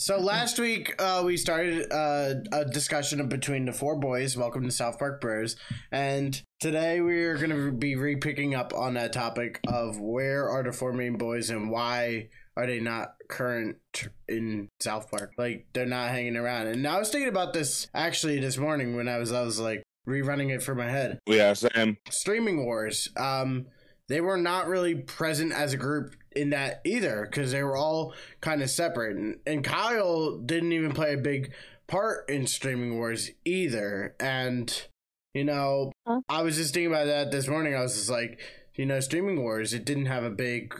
So last week uh, we started uh, a discussion between the four boys. Welcome to South Park Bros. And today we are going to be re-picking up on that topic of where are the four main boys and why are they not current in South Park? Like they're not hanging around. And I was thinking about this actually this morning when I was I was like rerunning it for my head. Yeah, Sam. Streaming Wars. Um, they were not really present as a group in that either because they were all kind of separate. And, and Kyle didn't even play a big part in Streaming Wars either. And, you know, huh? I was just thinking about that this morning. I was just like, you know, Streaming Wars, it didn't have a big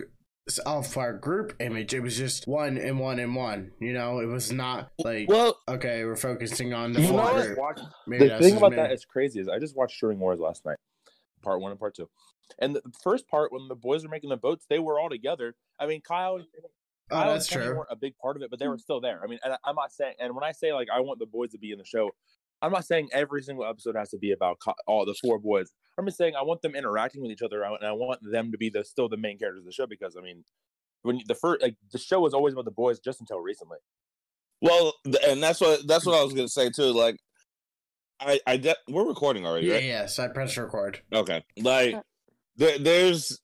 South Park group image. It was just one and one and one. You know, it was not like well, okay, we're focusing on the full group. the thing about that is crazy is I just watched Streaming Wars last night, part one and part two. And the first part, when the boys were making the boats, they were all together. I mean, Kyle, oh, Kyle that's and true. weren't a big part of it, but they were mm. still there. I mean, and I'm not saying, and when I say like I want the boys to be in the show, I'm not saying every single episode has to be about all the four boys. I'm just saying I want them interacting with each other, and I want them to be the still the main characters of the show because I mean, when the first like the show was always about the boys just until recently. Well, and that's what that's what I was gonna say too. Like, I I de- we're recording already, yeah, right? Yes, I pressed record. Okay, like there, there's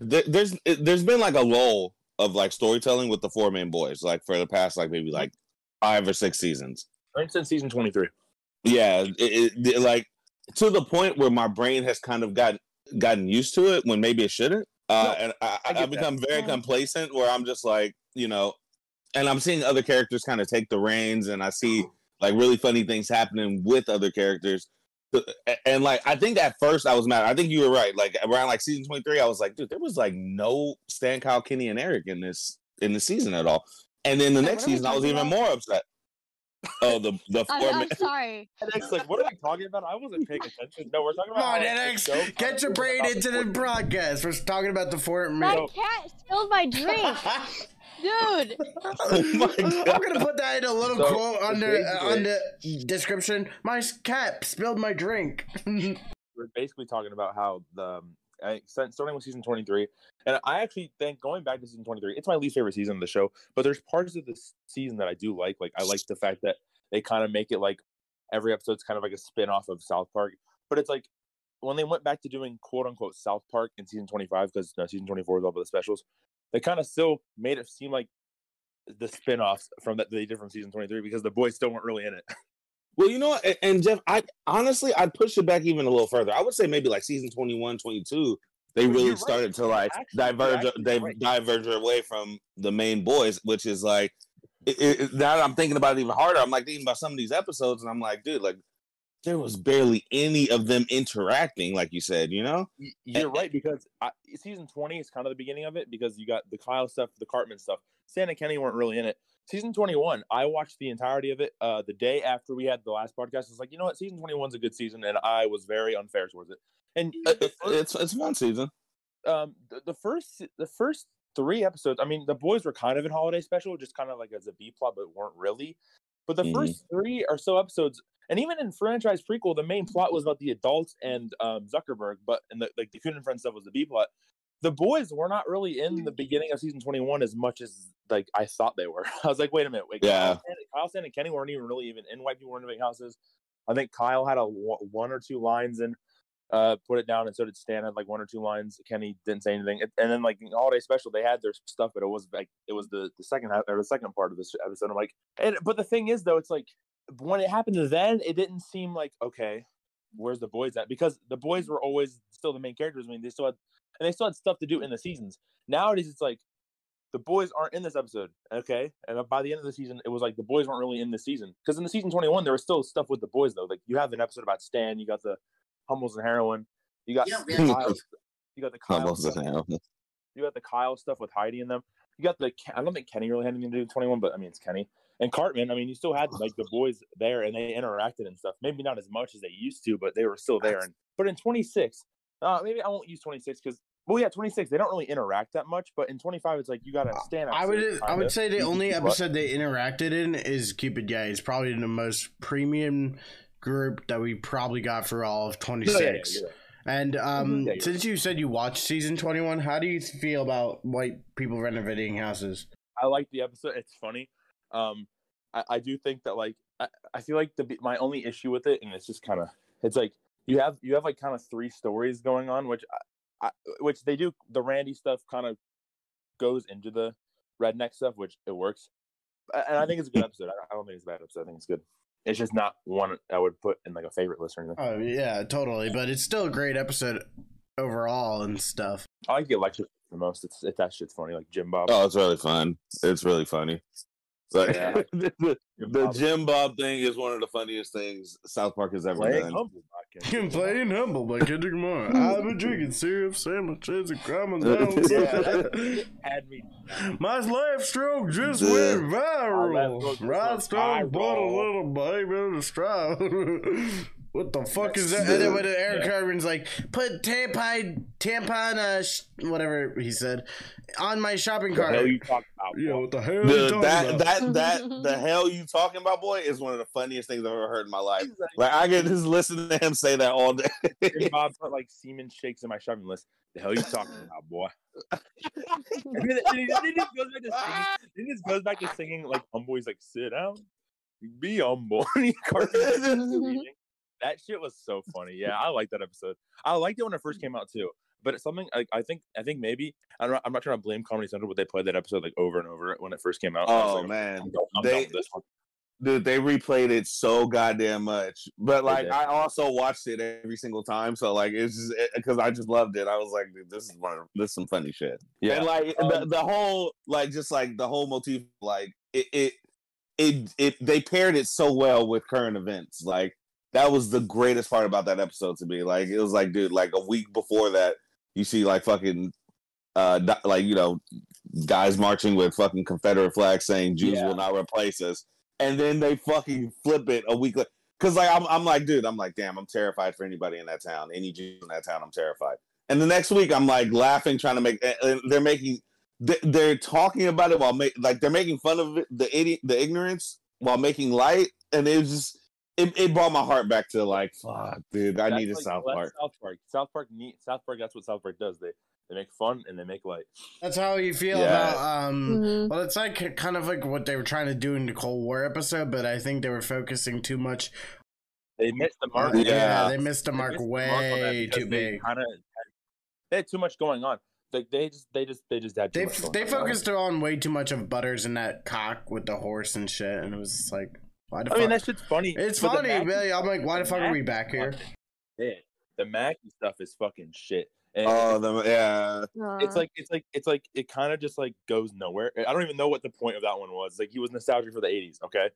there, there's there's been like a lull of like storytelling with the four main boys like for the past like maybe like five or six seasons. Since season twenty three. Yeah, it, it, like to the point where my brain has kind of gotten gotten used to it when maybe it shouldn't. Uh, no, and I, I, I become that. very complacent where I'm just like, you know, and I'm seeing other characters kind of take the reins, and I see like really funny things happening with other characters and like I think at first I was mad. I think you were right. Like around like season twenty three, I was like, dude, there was like no Stan, Kyle, Kenny, and Eric in this in the season at all. And then the next season, I was even about? more upset. Oh, the the four. I'm, I'm sorry. It's like, what are we talking about? I wasn't paying attention. No, we're talking about. Come on, NX, get your brain into the broadcast. We're talking about the four. My cat spilled my drink. Dude. oh my God. I'm gonna put that in a little so, quote under uh, on the description. My cat spilled my drink. We're basically talking about how the um, I, starting with season 23 and i actually think going back to season 23 it's my least favorite season of the show but there's parts of this season that i do like like i like the fact that they kind of make it like every episode's kind of like a spin-off of south park but it's like when they went back to doing quote unquote south park in season 25 because uh, season 24 is all about the specials they kind of still made it seem like the spin-offs from that they did from season 23 because the boys still weren't really in it. Well, you know, and, and Jeff, I honestly I'd push it back even a little further. I would say maybe like season 21, 22, they well, really started right. to like actually, diverge they right. diverge away from the main boys, which is like it, it, now that I'm thinking about it even harder. I'm like thinking about some of these episodes, and I'm like, dude, like there was barely any of them interacting, like you said, you know? You're and, right, because I, season 20 is kind of the beginning of it because you got the Kyle stuff, the Cartman stuff. Stan and Kenny weren't really in it. Season 21, I watched the entirety of it uh, the day after we had the last podcast. I was like, you know what? Season 21 is a good season, and I was very unfair towards it. And first, it's it's fun season. Um, the, the first the first three episodes, I mean, the boys were kind of in holiday special, just kind of like as a B plot, but weren't really. But the mm-hmm. first three or so episodes, and even in franchise prequel, the main plot was about the adults and um, Zuckerberg, but and the like the Coon and Friends stuff was the B plot. The boys were not really in the beginning of season 21 as much as like I thought they were. I was like, wait a minute, wait, yeah. Kyle, Kyle Stan and Kenny weren't even really even in White People Were in Big Houses. I think Kyle had a one or two lines and uh, put it down, and so did Stan had like one or two lines. Kenny didn't say anything, and then like holiday special, they had their stuff, but it was like it was the the second half or the second part of this episode. I'm like, and but the thing is though, it's like when it happened then, it didn't seem like okay, where's the boys at? Because the boys were always still the main characters. I mean, they still had and they still had stuff to do in the seasons. Nowadays, it's like the boys aren't in this episode, okay? And by the end of the season, it was like the boys weren't really in this season because in the season 21, there was still stuff with the boys though. Like you have an episode about Stan, you got the Hummels and Heroin, you got yeah, Kyle, you got the Kyle Hummels and Heroin. You got the Kyle stuff with Heidi in them. You got the I don't think Kenny really had anything to do with 21, but I mean it's Kenny and Cartman, I mean, you still had like the boys there and they interacted and stuff. Maybe not as much as they used to, but they were still there. And but in 26, uh, maybe I won't use 26 because well, yeah, 26 they don't really interact that much, but in 25 it's like you got to stand. I would I would say the only episode they interacted in is Cupid Gay. It's probably the most premium group that we probably got for all of 26. Yeah, yeah, and um, yeah, since you said you watched season 21, how do you feel about white people renovating houses? I like the episode. It's funny Um, I, I do think that like I, I feel like the my only issue with it, and it's just kind of it's like you have you have like kind of three stories going on, which I, I, which they do the Randy stuff kind of goes into the redneck stuff, which it works, and I think it's a good episode. I don't think it's a bad episode. I think it's good. It's just not one I would put in like a favorite list or anything. Oh yeah, totally. But it's still a great episode overall and stuff. I like the electric the most. It's it, that shit's funny, like Jim Bob. Oh, it's really fun. It's really funny. Like yeah. the, the Jim Bob thing is one of the funniest things South Park has ever playing done. Humble by playing humble by Kendrick Lamar. I've been drinking syrup sandwiches and climbing down. yeah. Had me. My left stroke just the, went viral. Right stroke brought a little baby in a straw. What the fuck That's is that? The, and then Eric yeah. Cartman's like, put tampon, tampon, uh, sh- whatever he said, on my shopping cart. The hell you talking about? Yeah, what the hell? The, that about? that that the hell you talking about, boy, is one of the funniest things I've ever heard in my life. Like I get just listen to him say that all day. Bob put like semen shakes in my shopping list. The hell you talking about, boy? and then, then, he, just goes back to singing. Then he just goes back to singing like homeboys like sit down, be humble. That shit was so funny. Yeah, I like that episode. I liked it when it first came out too. But it's something I, I think I think maybe I'm not, I'm not trying to blame Comedy Central, but they played that episode like over and over when it first came out. Oh like, man, I'm, I'm they dude, they replayed it so goddamn much. But like I also watched it every single time, so like it's just because it, I just loved it. I was like, dude, this is one of, this is some funny shit. Yeah, and like um, the, the whole like just like the whole motif, like it, it it it they paired it so well with current events, like that was the greatest part about that episode to me. Like it was like, dude, like a week before that, you see like fucking, uh, like you know, guys marching with fucking Confederate flags saying Jews yeah. will not replace us, and then they fucking flip it a week later. Cause like I'm, I'm like, dude, I'm like, damn, I'm terrified for anybody in that town, any Jews in that town, I'm terrified. And the next week, I'm like laughing, trying to make. They're making, they're talking about it while make, like they're making fun of it, the idiot, the ignorance while making light, and it was just it, it brought my heart back to like, fuck, dude, I need a like, South Park. South Park. South Park need South Park. That's what South Park does. They they make fun and they make light. That's how you feel yeah. about um. Mm-hmm. Well, it's like kind of like what they were trying to do in the Cold War episode, but I think they were focusing too much. They missed the mark. Yeah, yeah they missed the mark missed way the mark too big. Kinda, they had too much going on. Like they just, they just, they just had. they they focused on way too much of Butters and that cock with the horse and shit, and it was like. Why the I fuck? mean, that shit's funny. It's funny, Billy. I'm like, why the, the fuck are we back here? Shit. The Mackey stuff is fucking shit. And oh, the, yeah. It's like it's like it's like it kind of just like goes nowhere. I don't even know what the point of that one was. Like he was nostalgic for the '80s. Okay.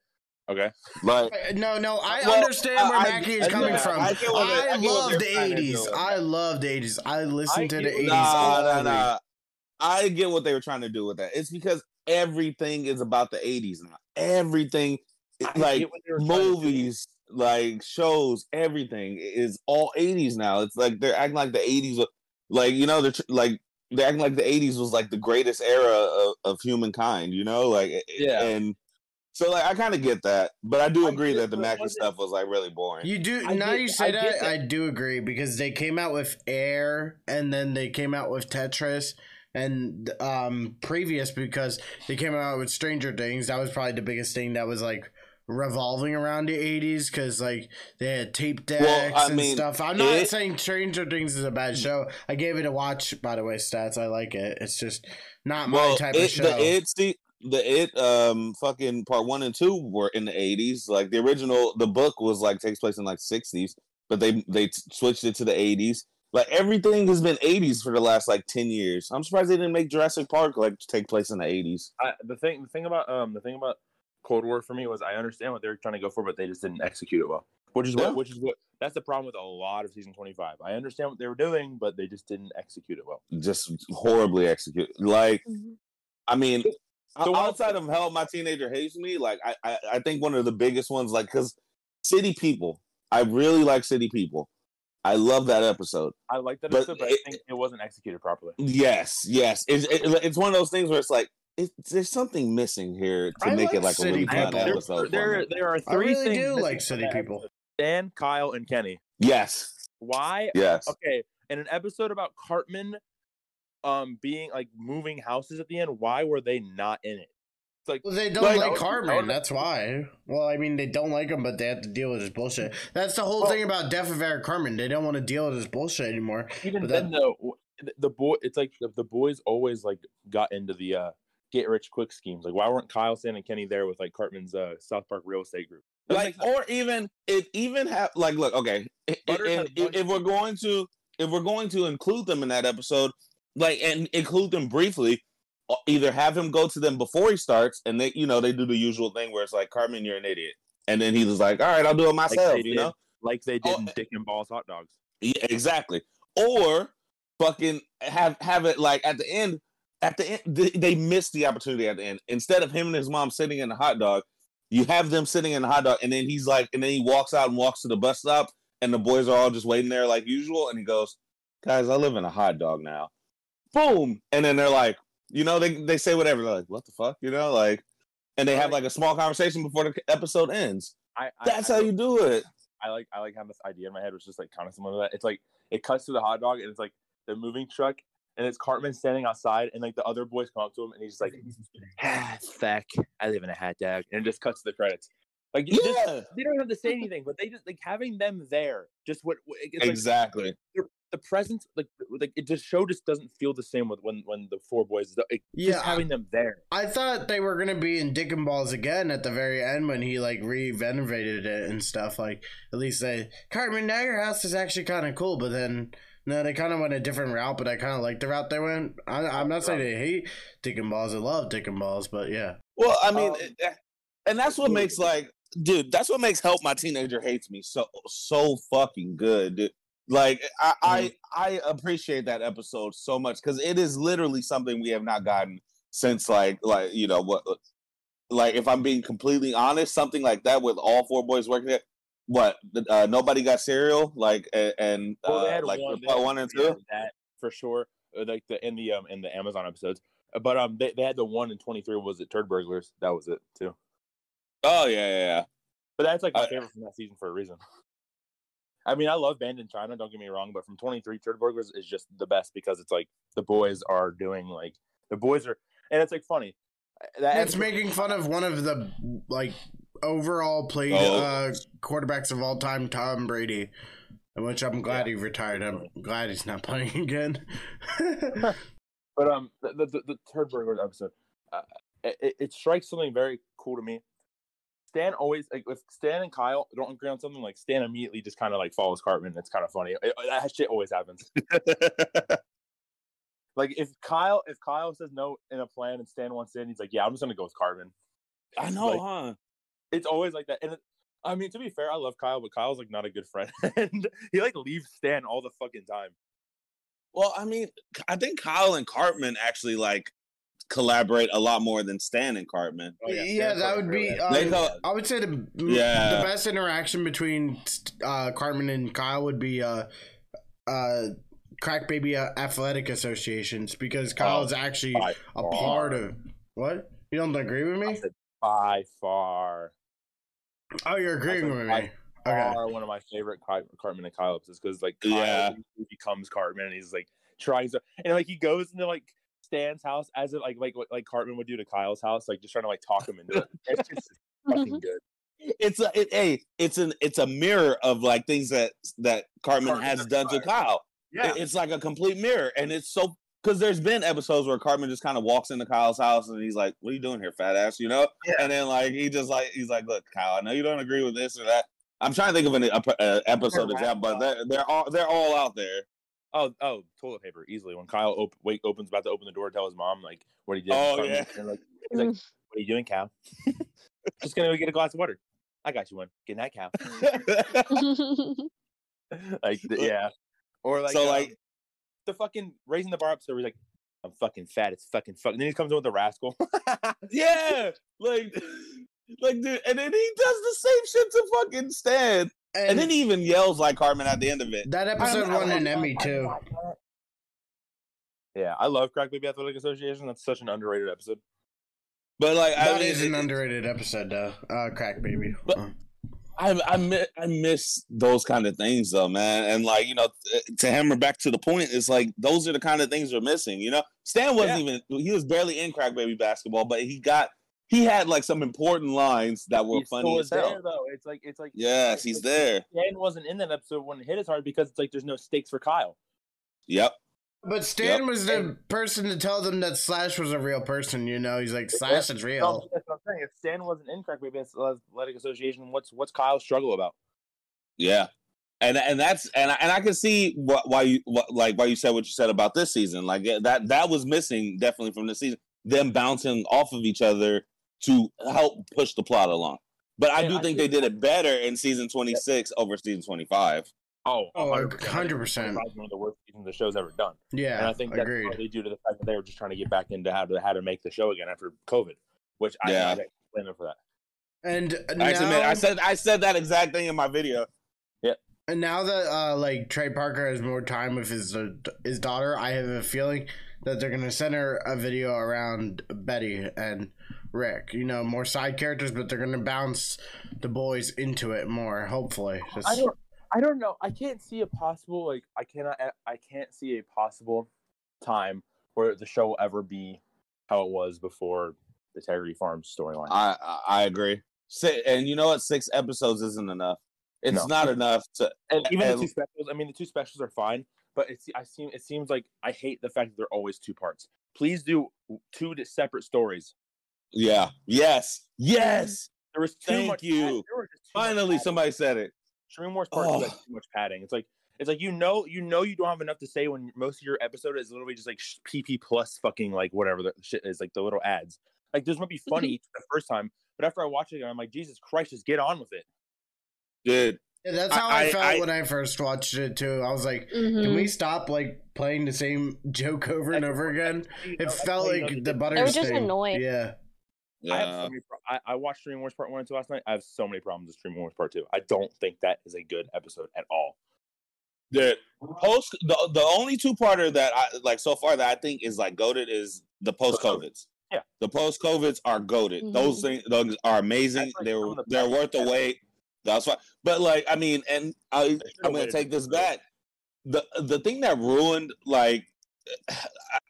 Okay. Like uh, no, no, I well, understand where I, Mackey is coming yeah, from. I, I, I love the '80s. I love the '80s. I listen to the '80s. Nah, nah, nah. I get what they were trying to do with that. It's because everything is about the '80s now. Everything like movies, like shows, everything is all 80s now. It's like they're acting like the 80s, like you know, they're like they're acting like the 80s was like the greatest era of, of humankind. You know, like yeah, and. So like I kind of get that, but I do agree I that the Mackey stuff was like really boring. You do I now get, you say I that, that, I do agree because they came out with Air and then they came out with Tetris and um previous because they came out with Stranger Things. That was probably the biggest thing that was like revolving around the 80s because like they had tape decks well, and mean, stuff. I'm not it, saying stranger things is a bad show. I gave it a watch by the way stats. I like it. It's just not well, my type it, of show. the it's the the it um fucking part one and two were in the 80s like the original the book was like takes place in like 60s but they they switched it to the 80s like everything has been 80s for the last like 10 years. I'm surprised they didn't make jurassic park like take place in the 80s I, the thing the thing about um the thing about Cold War for me was I understand what they were trying to go for, but they just didn't execute it well. Which is yeah. what, which is what, that's the problem with a lot of season twenty five. I understand what they were doing, but they just didn't execute it well. Just horribly execute. Like, mm-hmm. I mean, so outside of Help My Teenager Hates Me, like I, I, I think one of the biggest ones, like, because City People, I really like City People. I love that episode. I like that episode, but, but it, I think it wasn't executed properly. Yes, yes. It's, it, it's one of those things where it's like it, there's something missing here to I make like it like a really fun episode. There, there, are three I really things. do like city people. Dan, Kyle, and Kenny. Yes. Why? Yes. Okay. In an episode about Cartman, um, being like moving houses at the end, why were they not in it? It's like Well, they don't Like, like I would- I Cartman. would- That's why. Well, I mean, they don't like him, but they have to deal with his bullshit. That's the whole Well- thing about Death of Eric Cartman. They don't want to deal with his bullshit anymore. even But then that- though the- the boy it's like the, the boys always like got into the uh get rich quick schemes? Like why weren't kyle Stan, and kenny there with like cartman's uh south park real estate group? Like or even it even have like look okay i- i- and if, if we're going to if we're going to include them in that episode like and include them briefly uh, either have him go to them before he starts and they you know they do the usual thing where it's like Cartman you're an idiot. And then he was like all right i'll do it myself they you did- know? like they did Oh, in dick and balls hot dogs. Yeah, exactly. Or fucking have have it like at the end at the end they, missed the opportunity at the end. Instead of him and his mom sitting in the hot dog you have them sitting in the hot dog and then he's like and then he walks out and walks to the bus stop and the boys are all just waiting there like usual and he goes guys i live in a hot dog now. Boom! And then they're like you know they, they say whatever. They're like what the fuck? You know like and they have like a small conversation before the episode ends. I, I that's I, how you do it. I like I like having this idea in my head, which is just like kind of similar to that. It's like it cuts to the hot dog, and it's like the moving truck, and it's Cartman standing outside, and like the other boys come up to him, and he's just like, ah, "Fuck, I live in a hot dog," and it just cuts to the credits. Like, you just- yeah they don't have to say anything, but they just like having them there, just what it's like exactly the presence, like like it just show just doesn't feel the same with when when the four boys, Yeah, just having them there. I thought they were gonna be in Dick and Balls again at the very end when he like renovated it and stuff. Like at least they Cartman, now your house is actually kind of cool. But then no, they kind of went a different route. But I kind of like the route they went. I, I'm not saying they hate Dick and Balls. I love Dick and Balls, but yeah, Well, I mean, Um, eh, eh, and that's what makes like, dude, that's what makes "Help My Teenager Hates Me" so so fucking good. Dude. Like, I I, mm. I appreciate that episode so much because it is literally something we have not gotten since like like you know what, like if I'm being completely honest, something like that with all four boys working there. What uh, nobody got cereal like a- and Well, they uh, had like one, they part had- one and two. that for sure. uh, Like the in the um in the Amazon episodes, but um they, they had the one in twenty three was it Turd Burglars? That was it too. Oh yeah, yeah, yeah. But that's like my Uh, favorite from that season for a reason. I mean, I love Band in China. Don't get me wrong, but from 23, Turd Burglars is just the best because it's like the boys are doing like the boys are, and it's like funny. Uh, That it's making fun of one of the like overall played Oh. uh, quarterbacks of all time, Tom Brady. Which I'm glad he retired. I'm glad he's not playing again. But um, the the, the, the Turd episode, uh, it, it strikes something very cool to me. Stan always like if Stan and Kyle don't agree on something, like Stan immediately just kind of like follows Cartman. It's kind of funny. It- that shit always happens. Like if Kyle if Kyle says no in a plan and Stan wants in, he's like, yeah, I'm just gonna go with Cartman. I know, Like- huh? It's always like that. And it, I mean, to be fair, I love Kyle, but Kyle's like not a good friend, and he like leaves Stan all the fucking time. Well, I mean, I think Kyle and Cartman actually like collaborate a lot more than Stan and Cartman. Oh, yeah, Stan that would be. really- Uh, They call- I would say the Yeah. the best interaction between uh, Cartman and Kyle would be uh, uh, Crack Baby uh, Athletic Associations because Kyle Oh, is actually a part of what. You don't agree with I me? Said by far. Oh, you're agreeing said with by me. Okay. Are one of my favorite Car- Cartman and Kyle episodes because like Kyle Yeah. becomes Cartman and he's like trying to and like he goes into like Stan's house as it like like like Cartman would do to Kyle's house, like just trying to like talk him into it. It's just fucking good. It's a it, hey, it's an it's a mirror of like things that that Cartman Cartman has has done to. Kyle. Yeah, It- It's like a complete mirror, and it's so because there's been episodes where Cartman just kind of walks into Kyle's house and he's like, "What are you doing here, fat ass?" You know, Yeah. and then like he just like he's like, "Look, Kyle, I know you don't agree with this or that." I'm trying to think of an a, a episode They're example, but they're, they're all they're all out there. Oh, oh, toilet paper easily. When Kyle op- wake opens about to open the door, to tell his mom like what he did. Oh, yeah. like, he's like, "What are you doing, Cal? Just gonna go get a glass of water. I got you one. Get that, Cal." like, yeah. Or like, so um, like the fucking raising the bar up. So he's like, "I'm fucking fat. It's fucking fuck." And then he comes in with the rascal. yeah, like like dude, and then he does the same shit to fucking Stan, And, and then he even yells like Cartman at the end of it. that episode won an Emmy too. yeah, I love Crack Baby Athletic Association. That's such an underrated episode. But like I That mean, is an it- underrated episode though. Uh, Crack Baby. But- Uh. I I miss, I miss those kind of things though, man. And like you know, to hammer back to the point, it's like those are the kind of things we're missing. You know, Stan wasn't even he was barely in crack baby basketball, but he got he had like some important lines that were He funny as hell. there though. It's like it's like Yes, it's he's like there. Stan wasn't in that episode when it hit as hard because it's like there's no stakes for Kyle. Yep. But Stan Yep. was the person to tell them that Slash was a real person. You know, he's like Slash is real. that's what I'm saying. If Stan wasn't in Crack Baby Athletic Association, what's what's Kyle's struggle about? Yeah. And and that's and I, and I can see what, why you what, like why you said what you said about this season. Like that that was missing definitely from this season. Them bouncing off of each other to help push the plot along. But I Yeah, do I think think- they did it better in season 26 over season 25. Oh, Oh, 100%. 100%. Probably One of the worst seasons the show's ever done. Yeah, and I think that's agreed. partly due to the fact that they were just trying to get back into how to how to make the show again after COVID, which I, Yeah. I, I blame them for that. And I actually admit, I said I said that exact thing in my video. Yeah. and now that uh, like Trey Parker has more time with his uh, his daughter, I have a feeling that they're gonna center a video around Betty and Rick. You know, more side characters, but they're gonna bounce the boys into it more. Hopefully, Just- I don't, I don't know. I can't see a possible like I cannot eh, I can't see a possible time where the show will ever be how it was before the Integrity Farms storyline. I I, agree. And you know what? Six episodes isn't enough. It's No. not enough to. and even and- the two specials. I mean, the two specials are fine, but it's I seem it seems like I hate the fact that they're always two parts. Please do two separate stories. Yeah. Yes. Yes. There was too Thank much. you. there was too Finally, somebody said it. Stream Wars Part Two Oh. has too much padding. It's like it's like you know you know you don't have enough to say when most of your episode is literally just like PP plus fucking like whatever the shit is like the little ads. Like this might be funny the first time, but after I watch it again, I'm like Jesus Christ, just get on with it. Dude. Yeah, that's how I, I- felt I- when I first watched it too. I was like, Mhm. can we stop like playing the same joke over and over again? It felt like the butter. They were just annoying. Yeah. I have so many. Pro- I, I watched Stream Wars Part One and Two last night. I have so many problems with Stream Wars Part Two. I don't think that is a good episode at all. The post the, the only two parter that I like so far that I think is like goaded is the post covids. Yeah. The post covids are goaded. Mhm. Those things those are amazing. Like, they're the they're worth the wait. That's why but like I mean and I I'm gonna take this back. The the thing that ruined like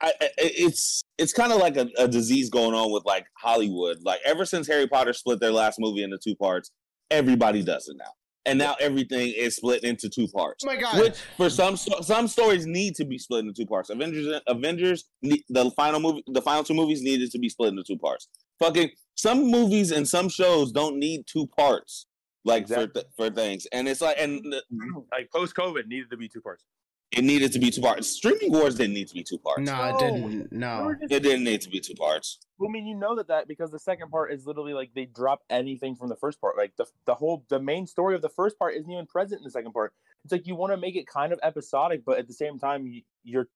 I, I, it's it's kind of like a, a disease going on with like Hollywood. Like ever since Harry Potter split their last movie into two parts, everybody does it now, and now everything is split into two parts. Oh my god. Which for some some stories need to be split into two parts. Avengers Avengers the final movie the final two movies needed to be split into two parts. Fucking some movies and some shows don't need two parts like for th- for things, and it's like and the- Like post COVID needed to be two parts. It needed to be two parts. Streaming Wars didn't need to be two parts. no, it didn't. No. It didn't need to be two parts. Well, I mean, you know that that because the second part is literally like they drop anything from the first part. Like the the whole the main story of the first part isn't even present in the second part. It's like you want to make it kind of episodic, but at the same time you, you're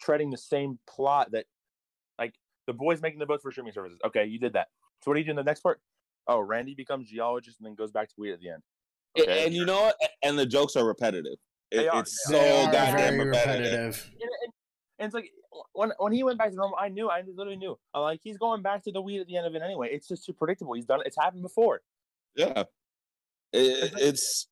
treading the same plot that like the boys making the boats for streaming services. Okay, you did that. So what do you do in the next part? Oh, Randy becomes geologist and then goes back to weed at the end. Okay. And you know what? And the jokes are repetitive. It- They are, it's so They are goddamn very repetitive. repetitive. and, and, and it's like when when he went back to normal, I knew, I literally knew. I'm like, he's going back to the weed at the end of it anyway. It's just too predictable. He's done it. It's happened before. Yeah. It, it's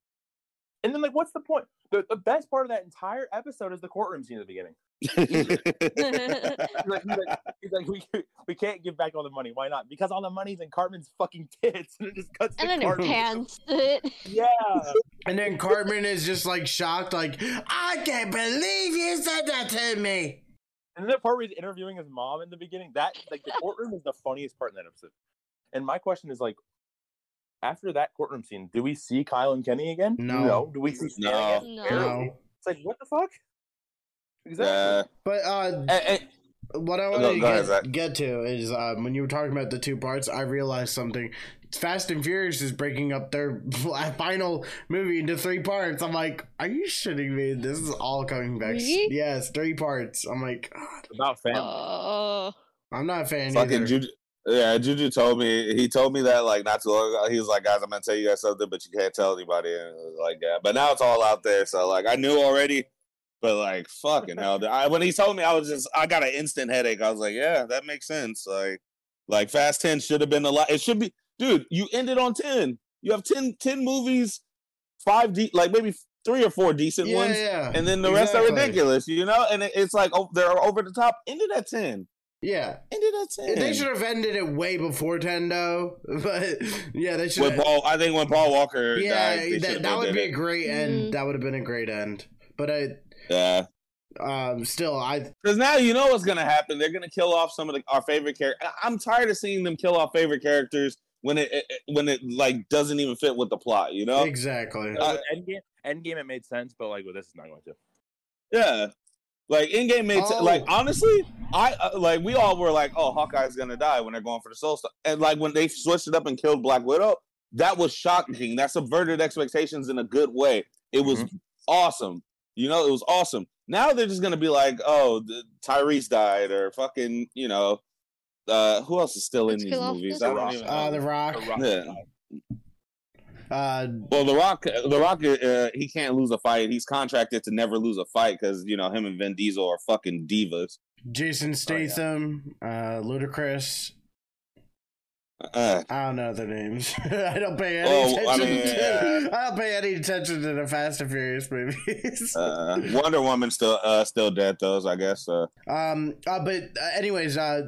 And then like, what's the point? The, the best part of that entire episode is the courtroom scene at the beginning. He's like, he's like, he's like we, we can't give back all the money. Why not? Because all the money's in Cartman's fucking tits, and it just cuts. and to then it Cartman. pans it. Yeah, And then Cartman is just like shocked, like, I can't believe you said that to me. and then the part where he's interviewing his mom in the beginning. That like the courtroom is the funniest part in that episode. And my question is like, after that courtroom scene, do we see Kyle and Kenny again? No. Do we see No. again? No. No. It's like what the fuck? Exactly. yeah. But uh, And- and- what I want Go- to go ahead, get, get to is um, when you were talking about the two parts, I realized something. Fast and Furious is breaking up their final movie into three parts. I'm like, are you shitting me? This is all coming back. Really? Yes, three parts. I'm like, God, About family. Oh. I'm not a fan fucking either. Juju. Yeah, Juju told me he told me that like not too long ago. He was like, "Guys, I'm gonna tell you guys something, but you can't tell anybody." And like that. But now it's all out there, so like I knew already. But like fucking hell, I, when he told me, I was just I got an instant headache. I was like, "Yeah, that makes sense." Like, like Fast Ten should have been a lot. It should be, dude. You ended on ten. You have 10, 10 movies, five de- like maybe three or four decent yeah, ones, yeah. and then the rest are ridiculous. You know, and it, it's like oh, they're over the top. Ended at ten. Yeah, ended at ten. they should have ended it way before ten though. But yeah, they should. When Paul, I think when Paul Walker Yeah, died, they that, that would ended be a great end. Mhm. That would have been a great end. But I, Yeah, um, still, I because now you know what's gonna happen. They're gonna kill off some of the, our favorite characters. I'm tired of seeing them kill off favorite characters when it, it when it like doesn't even fit with the plot. You know? exactly. Uh, With Endgame, Endgame, it made sense, but like with this, is not going to. Yeah. Like Endgame made Oh. like honestly, I uh, like we all were like, oh, Hawkeye's gonna die when they're going for the soul stone, and like when they switched it up and killed Black Widow, that was shocking. That subverted expectations in a good way. It was awesome. You know, it was awesome. Now they're just gonna be like, oh, Tyrese died, or fucking, you know, uh, who else is still in Let's these movies? the I don't Rock. even Uh, the Rock. The Rock Yeah. Uh, Well, the Rock, the Rock, uh, he can't lose a fight. He's contracted to never lose a fight because you know him and Vin Diesel are fucking divas. Jason Oh, Statham, uh, Ludacris. Uh, I don't know their names. I don't pay any Oh, I attention. mean, to, I don't pay any attention to the Fast and Furious movies. uh, Wonder Woman still uh, still dead though, I guess. Uh, Um, uh, but uh, anyways, uh,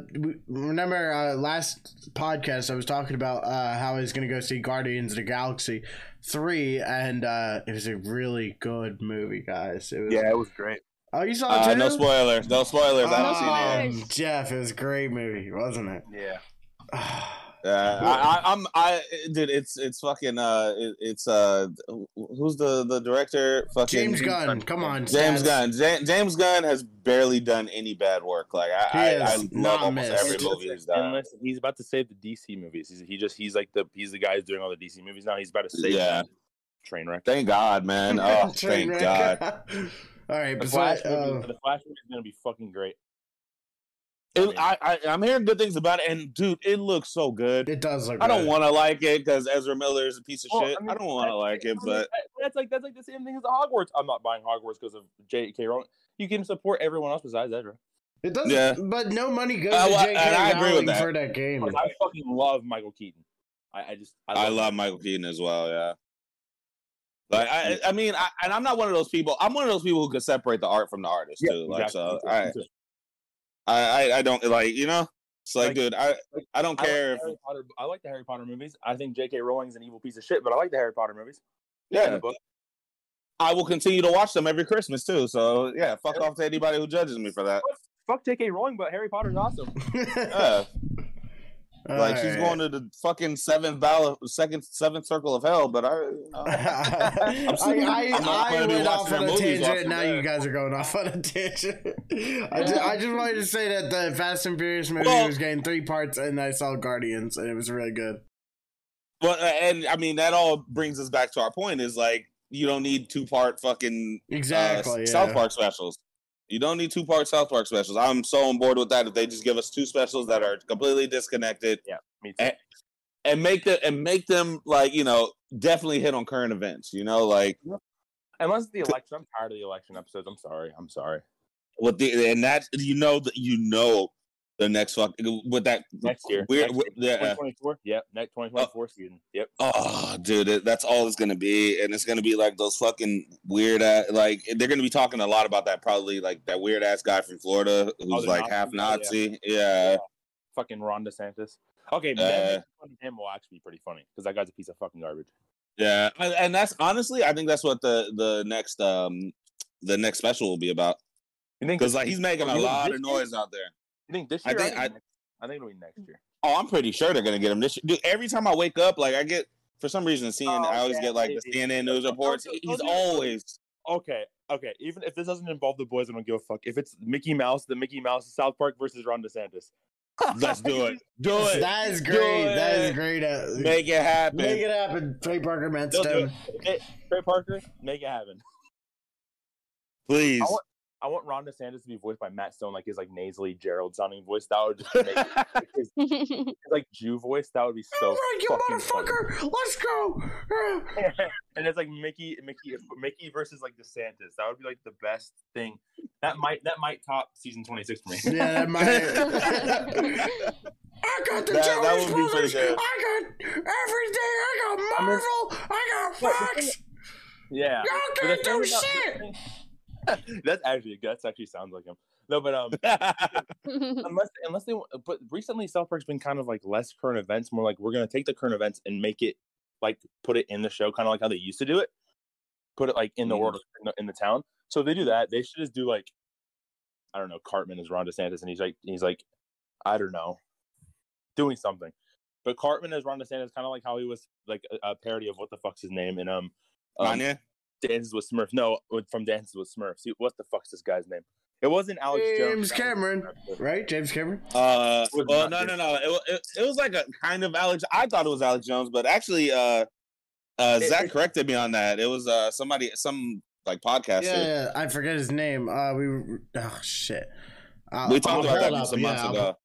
remember uh, last podcast I was talking about uh, how I was gonna go see Guardians of the Galaxy three, and uh, it was a really good movie, guys. It was, Yeah, it was great. Oh, you saw it uh, too? no spoilers. No spoilers. I Oh, haven't seen it. yet. spoilers. Jeff, it was a great movie, wasn't it? Yeah. Uh, I, I, I'm I dude. It's it's fucking uh. It, it's uh. Who's the the director? Fucking James Gunn, come on, James Stas. Gunn. Ja- James Gunn has barely done any bad work. Like I, He I, I love not almost missed. every movie he's done. And listen, he's about to save the DC movies. He's, he just he's like the he's the guy who's doing all the DC movies now. He's about to save Yeah. them. Train wreck. Thank God, man. Oh, thank wreck. God. All right, The besides, Flash, movie, uh, the Flash movie is gonna be fucking great. It, I, I, I'm hearing good things about it, and dude, it looks so good. it does look. I don't want to like it because Ezra Miller is a piece of Well, shit. I mean, I don't want to like it, but that's like that's like the same thing as the Hogwarts. I'm not buying Hogwarts because of J.K. Rowling. You can support everyone else besides Ezra. It doesn't, Yeah. but no money goes Uh, to J.K. and I agree with Rowling that. for that game. I fucking love Michael Keaton. I, I just I love Michael Keaton as well. Yeah. Like I, I mean, I, and I'm not one of those people. I'm one of those people who can separate the art from the artist Yeah, too. Like exactly. so, I, I, I, I don't like you know. It's like, Like- dude, I, I don't I like, care if Harry Potter, I like the Harry Potter movies. I think J.K. Rowling's an evil piece of shit, but I like the Harry Potter movies. Yeah. the book. I will continue to watch them every Christmas too. So yeah, fuck off to anybody who judges me for that. Fuck J.K. Rowling, but Harry Potter's awesome. Yeah. Like she's Alright. going to the fucking seventh ballot, second, seventh circle of hell. But I, you know, I, still- I, I'm I went off on a tangent. Now you guys are going off on a tangent. I just, I just wanted to say that the Fast and Furious movie Well- was getting three parts, and I saw Guardians, and it was really good. well, and I mean that all brings us back to our point: is like you don't need two part fucking uh, Exactly. yeah. South Park specials. You don't need two part South Park specials. I'm so on board with that. If they just give us two specials that are completely disconnected yeah, Me too. and, and make them and make them like you know definitely hit on current events. You know, like Unless the election. I'm tired of the election episodes. I'm sorry. I'm sorry. with the and that you know that you know the next fuck with that Next year. weird Next year. yeah 2024. Yep. Next 2024 season. Yep. Oh, dude, it, that's all it's gonna be, and it's gonna be like those fucking weird ass. Like they're gonna be talking a lot about that. Probably like that weird ass guy from Florida who's Oh, like Nazi half Nazi. Yeah, Fucking Ron DeSantis. Okay, Uh, man, him will actually be pretty funny because that guy's a piece of fucking garbage. yeah, and, that's honestly, I think that's what the the next um the next special will be about You think? because like he's making Oh, a lot of noise out there. You think this I year? I think think, I- next, I think it'll be next year. Oh, I'm pretty sure they're gonna get him this. year. Dude, every time I wake up, like I get for some reason seeing, Oh, I always yeah, get like the maybe. CNN news reports. Those- He's those are- always Okay, okay. Even if this doesn't involve the boys, I don't give a fuck. If it's Mickey Mouse, the Mickey Mouse South Park versus Ron DeSantis. let's do it, do it, That is great. That is great. Uh, make it happen. Make it happen. Trey Parker They'll do Matt Stone. it. Hey, Trey Parker, make it happen. Please. I want, I want Ron DeSantis to be voiced by Matt Stone, like his like nasally Gerald sounding voice. That would just make like, his, his, like Jew voice. That would be so. All right, you fucking funny. motherfucker. Let's go. and it's like Mickey, Mickey, Mickey versus like DeSantis. That would be like the best thing. That might that might top season twenty six for me. Yeah, that might. I got the That- Jonas Brothers. I got everything. I got I mean- Marvel. I got Fox. yeah. Y'all can't do shit. that's actually that's actually sounds like him. no, but um, unless unless they but recently South Park's been kind of like less current events, more like we're gonna take the current events and make it like put it in the show, kind of like how they used to do it. Put it like in the Mhm. world in the, in the town. So if they do that, they should just do like I don't know, Cartman is Ron DeSantis, and he's like he's like I don't know, doing something. But Cartman as Ron DeSantis, kind of like how he was like a, a parody of what the fuck's his name and um, um Kanye. Dances with Smurfs. No, from Dances with Smurfs. What the fuck's this guy's name? It wasn't Alex James That was- Cameron, right? James Cameron. Uh, well, no, no, no. It, it, it was like a kind of Alex. I thought it was Alex Jones, but actually, uh, uh, Zach it- corrected me on that. It was uh somebody, some like podcaster. Yeah, yeah, I forget his name. Uh, we oh shit. Uh, We talked about that pull it just up. a month Yeah, I'll- ago.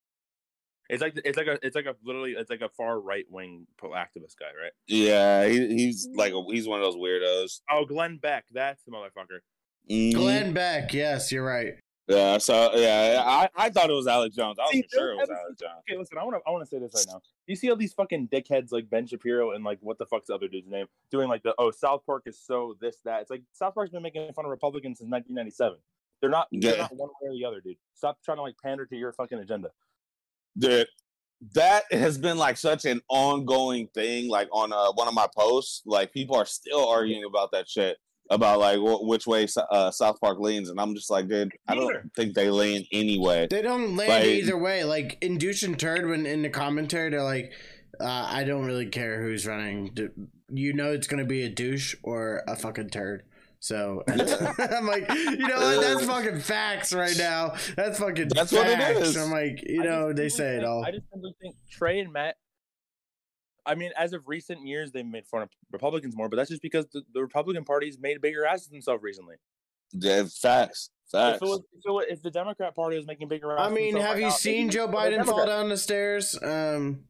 It's like it's like a it's like a literally it's like a far right wing activist guy, right? Yeah, he, he's like a, he's one of those weirdos. Oh, Glenn Beck, that's the motherfucker. Mhm. Glenn Beck. Yes, you're right. Yeah, so yeah, I, I thought it was Alex Jones. I was See, sure it was Alex Jones. Okay, listen, I want to I want to say this right now. You see all these fucking dickheads like Ben Shapiro and like what the fuck's the other dude's name doing like the oh South Park is so this that. It's like South Park's been making fun of Republicans since 1997. They're not they're Yeah. not one way or the other, dude. Stop trying to like pander to your fucking agenda. Dude, that has been like such an ongoing thing. Like on uh, one of my posts, like people are still arguing about that shit about like wh- which way uh, South Park leans, and I'm just like, dude, I don't think they lean anyway. They don't land Like- either way. Like in douche and turd, when in the commentary, they're like, uh, "I don't really care who's running. You know, it's gonna be a douche or a fucking turd." So I'm like, you know what? That's fucking facts right now. That's fucking That's facts. what it is. I'm like, you know, they simply say it all. I just simply think Trey and Matt. I mean, as of recent years, they've made fun of Republicans more, but that's just because the, the Republican Party's made bigger asses themselves recently. Yeah, facts, facts. If, it was, if, it was, if the Democrat Party was making bigger I mean, have right you now, seen Joe Biden fall down the stairs? Um,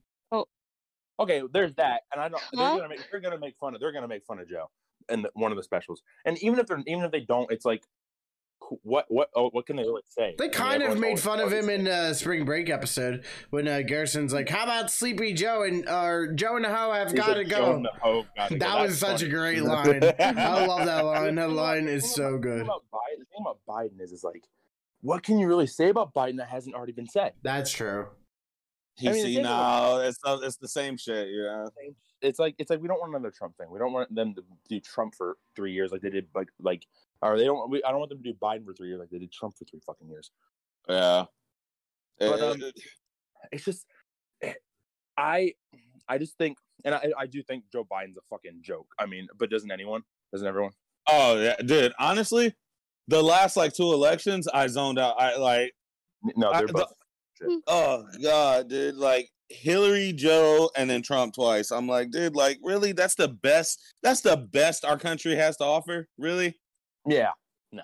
Okay, there's that, and I don't. They're Huh? gonna make. They're gonna make fun of. They're gonna make fun of Joe and one of the specials. And even if they're, even if they don't, it's like, what, what, oh, what can they really say? they I mean, kind of made always fun of him always in the Spring Break episode when uh, Garrison's like, "How about Sleepy Joe and or Joe and the Ho have got to go." "Joe and the gotta go." That That's was such funny. a great line. I love that line. That line is so about- the thing good. about Biden- The thing about Biden is, is like, what can you really say about Biden that hasn't already been said? That's true. He's I mean, the see thing now. It's the- it's the same shit. you Yeah. It's like it's like we don't want another Trump thing. We don't want them to do Trump for three years like they did like like or they don't. We, I don't want them to do Biden for three years like they did Trump for three fucking years. Yeah. But, um, It's just eh, I I just think and I I do think Joe Biden's a fucking joke. I mean, but doesn't anyone? Doesn't everyone? oh yeah, dude. Honestly, the last like two elections, I zoned out. I like. No, they're the- both. Oh god, dude! Like Hillary, Joe, and then Trump twice. I'm like, dude, like really? That's the best. That's the best our country has to offer. Really? Yeah. No.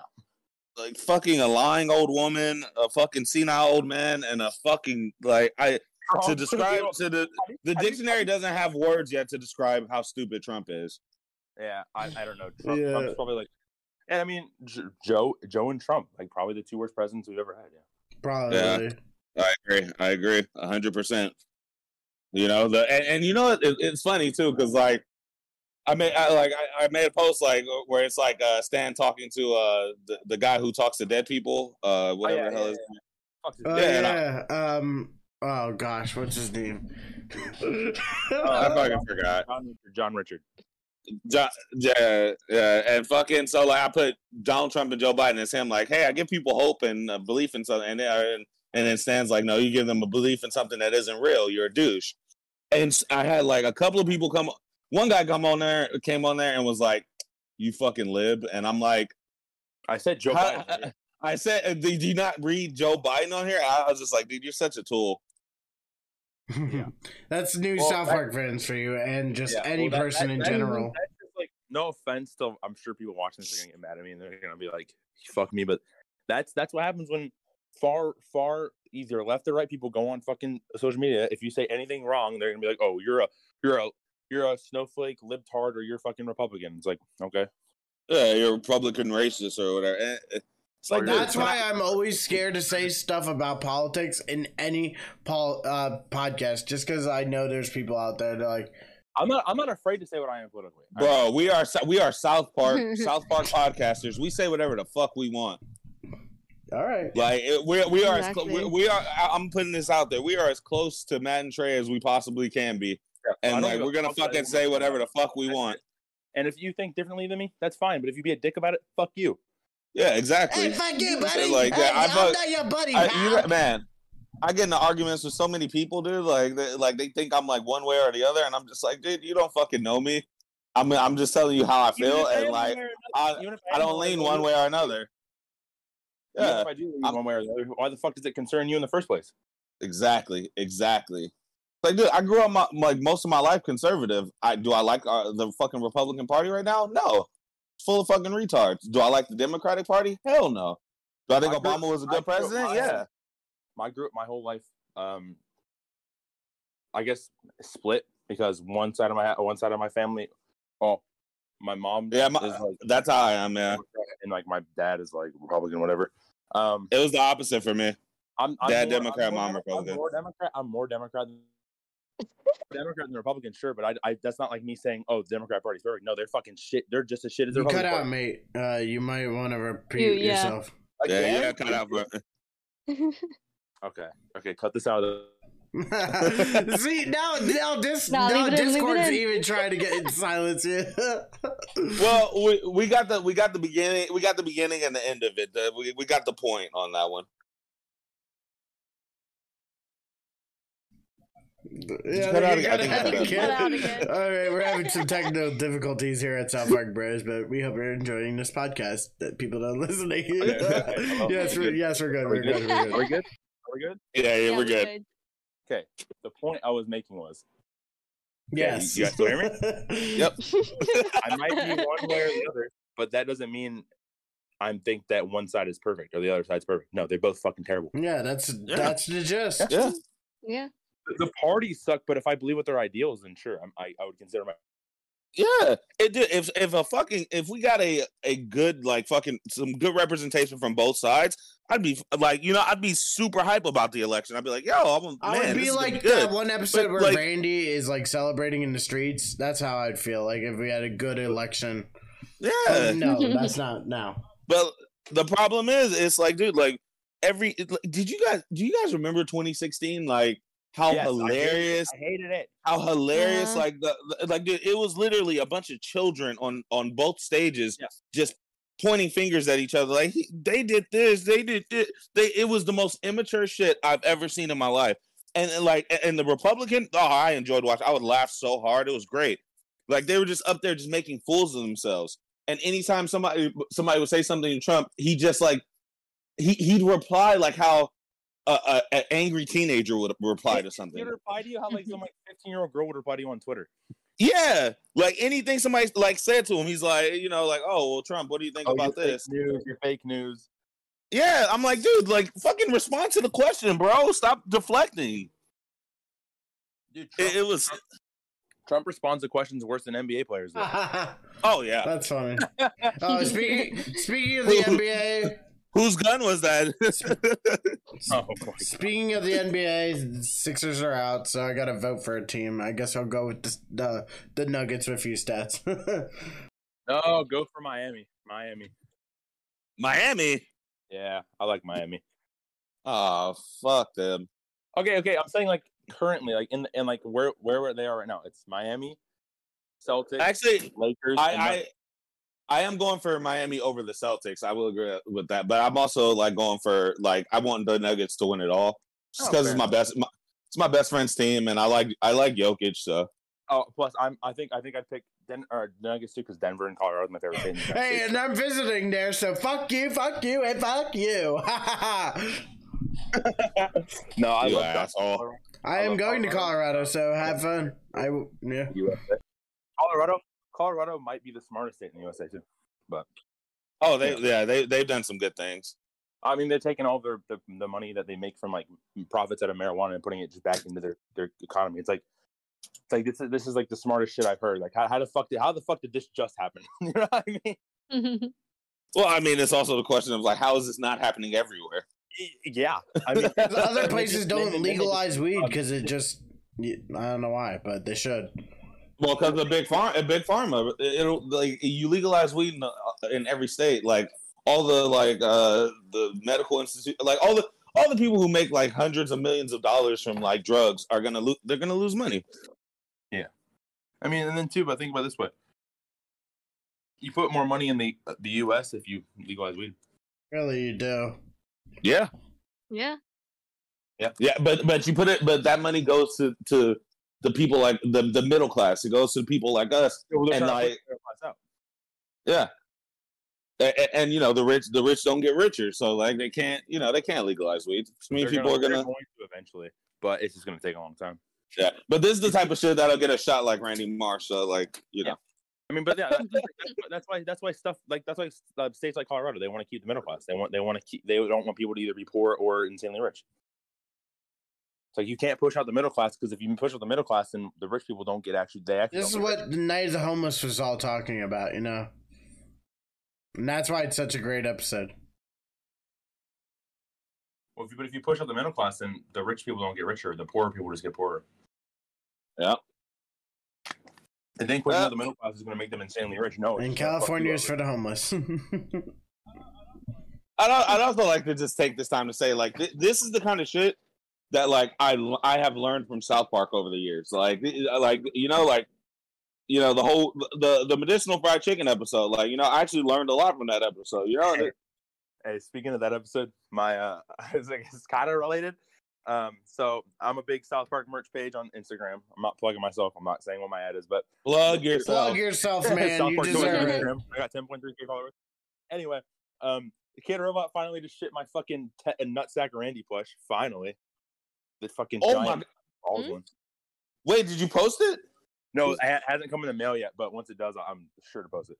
Like fucking a lying old woman, a fucking senile old man, and a fucking like I to describe to the the dictionary doesn't have words yet to describe how stupid Trump is. Yeah, I, I don't know. Trump, Yeah. Trump's probably like, and I mean, J- Joe, Joe and Trump, like probably the two worst presidents we've ever had. Yeah. Probably. Yeah. I agree. I agree. hundred percent. You know the and, and you know it, it's funny too because like I made I, like I, I made a post like where it's like uh Stan talking to uh the, the guy who talks to dead people uh whatever yeah, the hell yeah, is Fuck this Oh guy. Yeah, and. Um. Oh gosh, what's his name? I fucking forgot. John Richard. John Richard. John, yeah, yeah, and fucking so like I put Donald Trump and Joe Biden as him like, hey, I give people hope and uh, belief in something, and then and then Stan's like, no, you give them a belief in something that isn't real. You're a douche. And I had like a couple of people come. One guy come on there, came on there and was like, "You fucking lib," and I'm like, I said Joe Biden. I said, uh, "Did you not read Joe Biden on here?" I was just like, "Dude, you're such a tool." yeah, That's new Well, South that- Park fans for you, and just Yeah, any well, that- person that- in that is- general. that's just like no offense to I'm sure people watching this are gonna get mad at me and they're gonna be like, fuck me, but that's that's what happens when far far either left or right people go on fucking social media. If you say anything wrong, they're gonna be like, Oh, you're a you're a you're a snowflake, libtard, or you're fucking Republican. It's like, okay. Yeah, you're Republican racist or whatever. Eh, eh, It's like That's why I'm always scared to say stuff about politics in any pol- uh, podcast, just because I know there's people out there that are like, I'm not I'm not afraid to say what I am politically. Bro, we are we are South Park South Park podcasters. We say whatever the fuck we want. All right. Like it, we we are as Exactly. clo- we, we are. I- I'm putting this out there. We are as close to Matt and Trey as we possibly can be, I and like we're gonna fucking say whatever the fuck we want. And if you think differently than me, that's fine. But if you be a dick about it, fuck you. Yeah, exactly. Hey, fuck you, buddy. Like that, Hey, I I'm not your buddy, I, you, man, I get into arguments with so many people, dude. Like, they, like they think I'm like one way or the other, and I'm just like, dude, you don't fucking know me. I'm, I'm just telling you how I feel, and like, one way or I, another- even if I don't lean one way or another. Yeah, if I do I'm- one way or the other, why the fuck does it concern you in the first place? exactly, exactly. Like, dude, I grew up my, like most of my life conservative. I do I like uh, the fucking Republican Party right now? No, it's full of fucking retards. Do I like the Democratic Party? Hell no. Do I think I grew- Obama was a good president? my- Yeah. I grew up my whole life, um, I guess split because one side of my one side of my family, oh, my mom Yeah, my- is like That's how I am, man. And like my dad is like Republican, whatever. Um, It was the opposite for me. I'm, I'm Dad more, Democrat, I'm more, mom Republican. I'm more Democrat. I'm more Democrat. Than, Democrat than Republican, sure, but I, I, that's not like me saying, "Oh, the Democrat Party's perfect." No, they're fucking shit. They're just as shit as the You cut out, Party. mate. Uh, you might want to repeat You- yeah. yourself. Yeah, Again? yeah, cut out. For, Okay, okay, cut this out of the. See now, now this Nah, now leave it in, leave it Discord's in. even trying to get in silence here. well, we, we got the we got the beginning we got the beginning and the end of it. The, we we got the point on that one. yeah, cut out again? Cut out you cut out. again. Cut out again. All right, we're having some technical difficulties here at South Park Bros, but we hope you're enjoying this podcast. That people are listening. yes, we're, yes, we're good. We're good. We're Are good. we good? Are we good? Yeah, yeah, we're good. Okay. The point I was making was Yes. you guys still hear me? Yep. I might be one way or the other, but that doesn't mean I think that one side is perfect or the other side's perfect. No, they're both fucking terrible. Yeah, that's that's the gist. Yeah, Yeah. The parties suck, but if I believe what their ideals, then sure, I'm, I I would consider my. Yeah. It did. If if a fucking if we got a a good like fucking some good representation from both sides, I'd be like you know I'd be super hype about the election. I'd be like, yo, I'm, I man, would be is like good. that one episode But, where like- Randy is like celebrating in the streets. That's how I'd feel like if we had a good election. Yeah, Oh, no, that's not now. But the problem is, it's like, dude, like every. like, Did you guys? Do you guys remember 2016? Like how Yes, I hated hilarious, I hated it. how hilarious! Yeah. Like the the- like dude, it was literally a bunch of children on on both stages, Yes. just pointing fingers at each other. Like he, they did this, they did this. They it was the most immature shit I've ever seen in my life. And, and like and the Republican, oh, I enjoyed watching. I would laugh so hard. It was great. Like they were just up there, just making fools of themselves. And anytime somebody somebody would say something to Trump, he just like he he'd reply like how a, a, an angry teenager would reply to something. He'd reply to you how like some like 15 year old girl would reply to you on Twitter. Yeah, like anything somebody like said to him, he's like, you know, like, oh well, Trump, what do you think Oh, about you're fake this? news? You're fake news. Yeah, I'm like, dude, like, fucking respond to the question, bro. Stop deflecting. Dude, Trump, It, it was, Trump responds to questions worse than NBA players. Oh yeah. That's funny. Oh, speaking speaking of the NBA, Whose gun was that? oh my God. speaking of the NBA, Sixers are out, so I got to vote for a team. I guess I'll go with the the, the Nuggets with a few stats. No, go for Miami. Miami. Miami. Yeah, I like Miami. Oh fuck them. Okay, okay. I'm saying like currently, like in and like where where they are right now. It's Miami, Celtics, Actually, Lakers. I, and I Nuggets. I am going for Miami over the Celtics. I will agree with that, but I'm also like going for like I want the Nuggets to win it all, just Oh, because fair it's my best. My, it's my best friend's team, and I like I like Jokic. So oh, plus I'm I think I think I'd pick Den or Nuggets too because Denver and Colorado is my favorite team. hey, and I'm visiting there, so fuck you, fuck you, and fuck you. no, I You love asshole. Colorado. I am going to Colorado, so have fun. I w- yeah. USA. Colorado, Colorado might be the smartest state in the USA too. But oh they yeah they they've done some good things. I mean, they're taking all their the, the money that they make from like profits out of marijuana and putting it just back into their, their economy. It's like it's like this is this is like the smartest shit I've heard. Like how, how the fuck did how the fuck did this just happen? you know what I mean? Mm-hmm. Well, I mean, it's also the question of like, how is this not happening everywhere? Yeah, I mean, Other places don't they- they just- legalize weed because it just. I don't know why, but they should. Well, because the big farm, a big pharma, it'll like you legalize weed in, in every state. Like all the like uh the medical institute, like all the all the people who make like hundreds of millions of dollars from like drugs are gonna lose. They're gonna lose money. Yeah, I mean, and then too, but think about it this way: you put more money in the the U.S. if you legalize weed. Really, you do. Yeah. Yeah, Yeah. yeah, but but you put it, but that money goes to to the people like the the middle class. It goes to the people like us. And, like- push their class out. Yeah. And, and, you know the rich the rich don't get richer, so like they can't you know they can't legalize weed. I mean, people are they're gonna going to eventually, but it's just gonna take a long time. yeah. But this is the type of shit that'll get a shot like Randy Marsh. So like you know I mean, but yeah, that's, that's, that's why that's why stuff like that's why uh, states like Colorado they want to keep the middle class. They want they want to keep they don't want people to either be poor or insanely rich. It's like you can't push out the middle class because if you push out the middle class, then the rich people don't get actually they actually. This is don't what the Night of the Homeless was all talking about, you know? And that's why it's such a great episode. Well, if you, but if you push out the middle class, then the rich people don't get richer. The poor people just get poorer. yeah. And then pushing Uh, out the middle class is going to make them insanely rich. No, it's And just gonna fuck you California is for the homeless. I'd, I'd also like to just take this time to say like th- this is the kind of shit that like I I have learned from South Park over the years. Like like you know like you know the whole the the medicinal fried chicken episode. Like you know I actually learned a lot from that episode. You know. and- Hey, speaking of that episode, my uh, it's, like, it's kind of related. Um, so I'm a big South Park merch page on Instagram. I'm not plugging myself. I'm not saying what my ad is, but Plug yourself. Plug yourself, man. South You Park deserve it. Instagram. I got 10.3k followers. Anyway, um, the Kid Robot finally just shit my fucking te- nutsack Randy plush. Finally, the fucking Oh giant my! balls Hmm? one. Wait, did you post it? No, it hasn't come in the mail yet, but once it does, I'm sure to post it.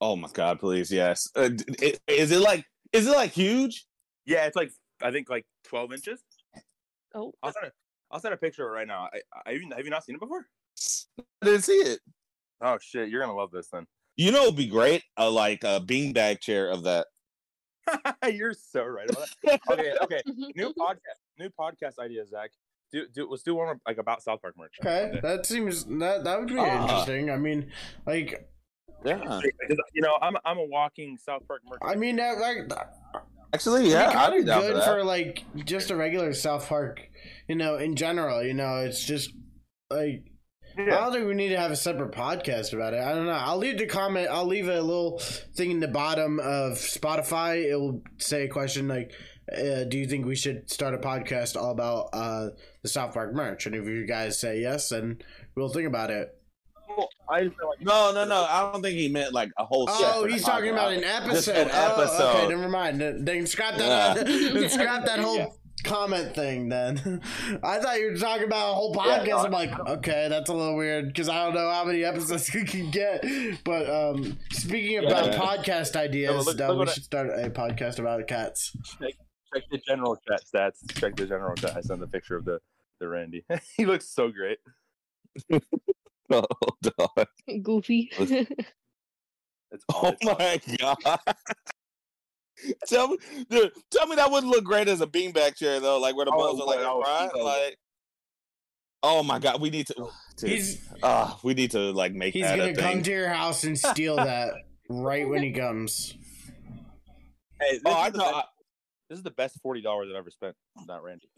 Oh my god! Please, yes. Uh, d- it- is it like is it like huge? Yeah, it's like I think like 12 inches. Oh. I'll send a, I'll send a picture of it right now. I, I have, you, have you not seen it before? I didn't see it. Oh shit, you're gonna love this then. You know, it'd be great. A like a beanbag chair of that. you're so right about that. Okay, okay. New podcast, new podcast idea, Zach. Do do let's do one like about South Park merch. Okay, that seems that that would be Ah. interesting. I mean, like, Yeah. You know, I'm I'm a walking South Park merch. I mean, that, like, Actually, yeah, yeah, I'd kind be of down for good that. for like just a regular South Park. You know, in general, you know, it's just like I don't think we need to have a separate podcast about it. I don't know. I'll leave the comment. I'll leave a little thing in the bottom of Spotify. It will say a question like, uh, "Do you think we should start a podcast all about uh, the South Park merch?" And if you guys say yes, then we'll think about it. I just feel like No, no, no. I don't think he meant like a whole. Oh, he's talking about an episode. Just an Oh, okay, never mind. Then then scrap that. Yeah. then scrap that whole Yeah. Comment thing. Then I thought you were talking about a whole Yeah, podcast. no, I'm like, okay, that's a little weird because I don't know how many episodes we can get. But um, speaking about Yeah. podcast ideas, look- uh, look we what I- should start a podcast about cats. check check, the general chat stats. Check the general chat. I sent the picture of the the Randy. he looks so great. Oh, dog. Goofy. It's Oh my god. tell me, dude, tell me that wouldn't look great as a beanbag chair though, like where the Oh, balls are like oh, right, oh. like. Oh my god, we need to. Dude, He's ah, we need to like make he's that gonna a come thing. to your house and steal that right when he comes. Hey, this, Oh, I is the know. best, this is the best forty dollars I've ever spent. Not Randy.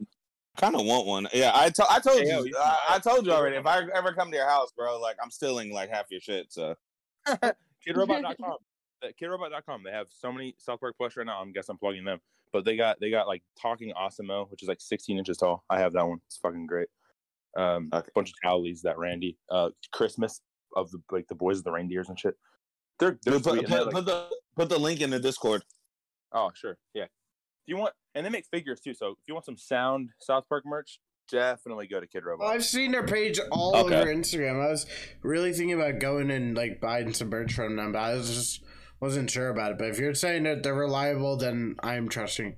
kind of want one. Yeah, I, to- I told Hey, you. you can I, I told you already. If I ever come to your house, bro, like I'm stealing like half your shit. So Kidrobot.com. Uh, Kidrobot.com. They have so many South Park plush right now. i'm guess I'm plugging them. But they got they got like talking Awesomeo, which is like 16 inches tall. I have that one. It's fucking great. Um, Okay. bunch of towelies that Randy. Uh, Christmas of the like the boys of the reindeers and shit. They're they're put, put, and they're, put, the put the link in the Discord. oh sure, yeah. Do you want? And they make figures too. So if you want some sound South Park merch, definitely go to Kid Robot. I've seen their page all Okay. over Instagram. I was really thinking about going and like buying some merch from them, but I was just wasn't sure about it. But if you're saying that they're reliable, then I'm trusting.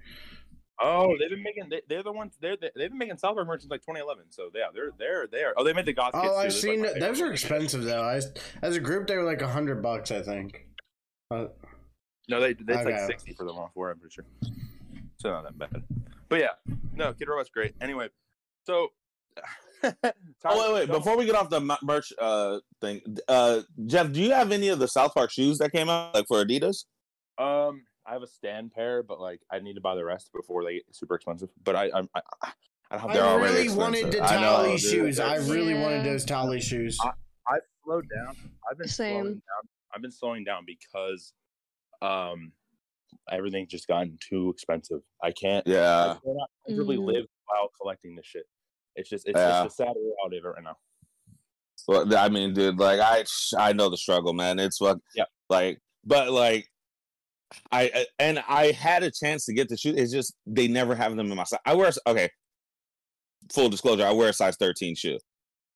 Oh, they've been making. They, they're the ones. They're the, they've been making software since like 2011. So yeah, they're they're there. Oh, they made the Goth. Oh, too. I've like, seen my Those are expensive though. I, as a group, they were like a hundred bucks, I think. Uh, No, they it's like 60 for the one four. I'm pretty sure. So not that bad. But yeah, no, Kid Robot's great. Anyway, so. Oh wait, wait! Before we get off the merch uh thing, uh, Geoff, do you have any of the South Park shoes that came out like for Adidas? um, I have a stand pair, but like I need to buy the rest before they get super expensive. But I I'm, I I don't have. They're I already really wanted the expensive. I know, tally dude. shoes. I really Yeah. wanted those Towelie shoes. I've slowed down. I've been Same. slowing down. I've been slowing down because um everything's just gotten too expensive. I can't. Yeah. I Yeah. cannot comfortably Mhm. live while collecting this shit. It's just it's Yeah. just a sad reality of it right now. Well, I mean, dude, like I I know the struggle, man. It's what Yeah. like but like I and I had a chance to get the shoe. It's just they never have them in my size. I wear okay. Full disclosure, I wear a size 13 shoe.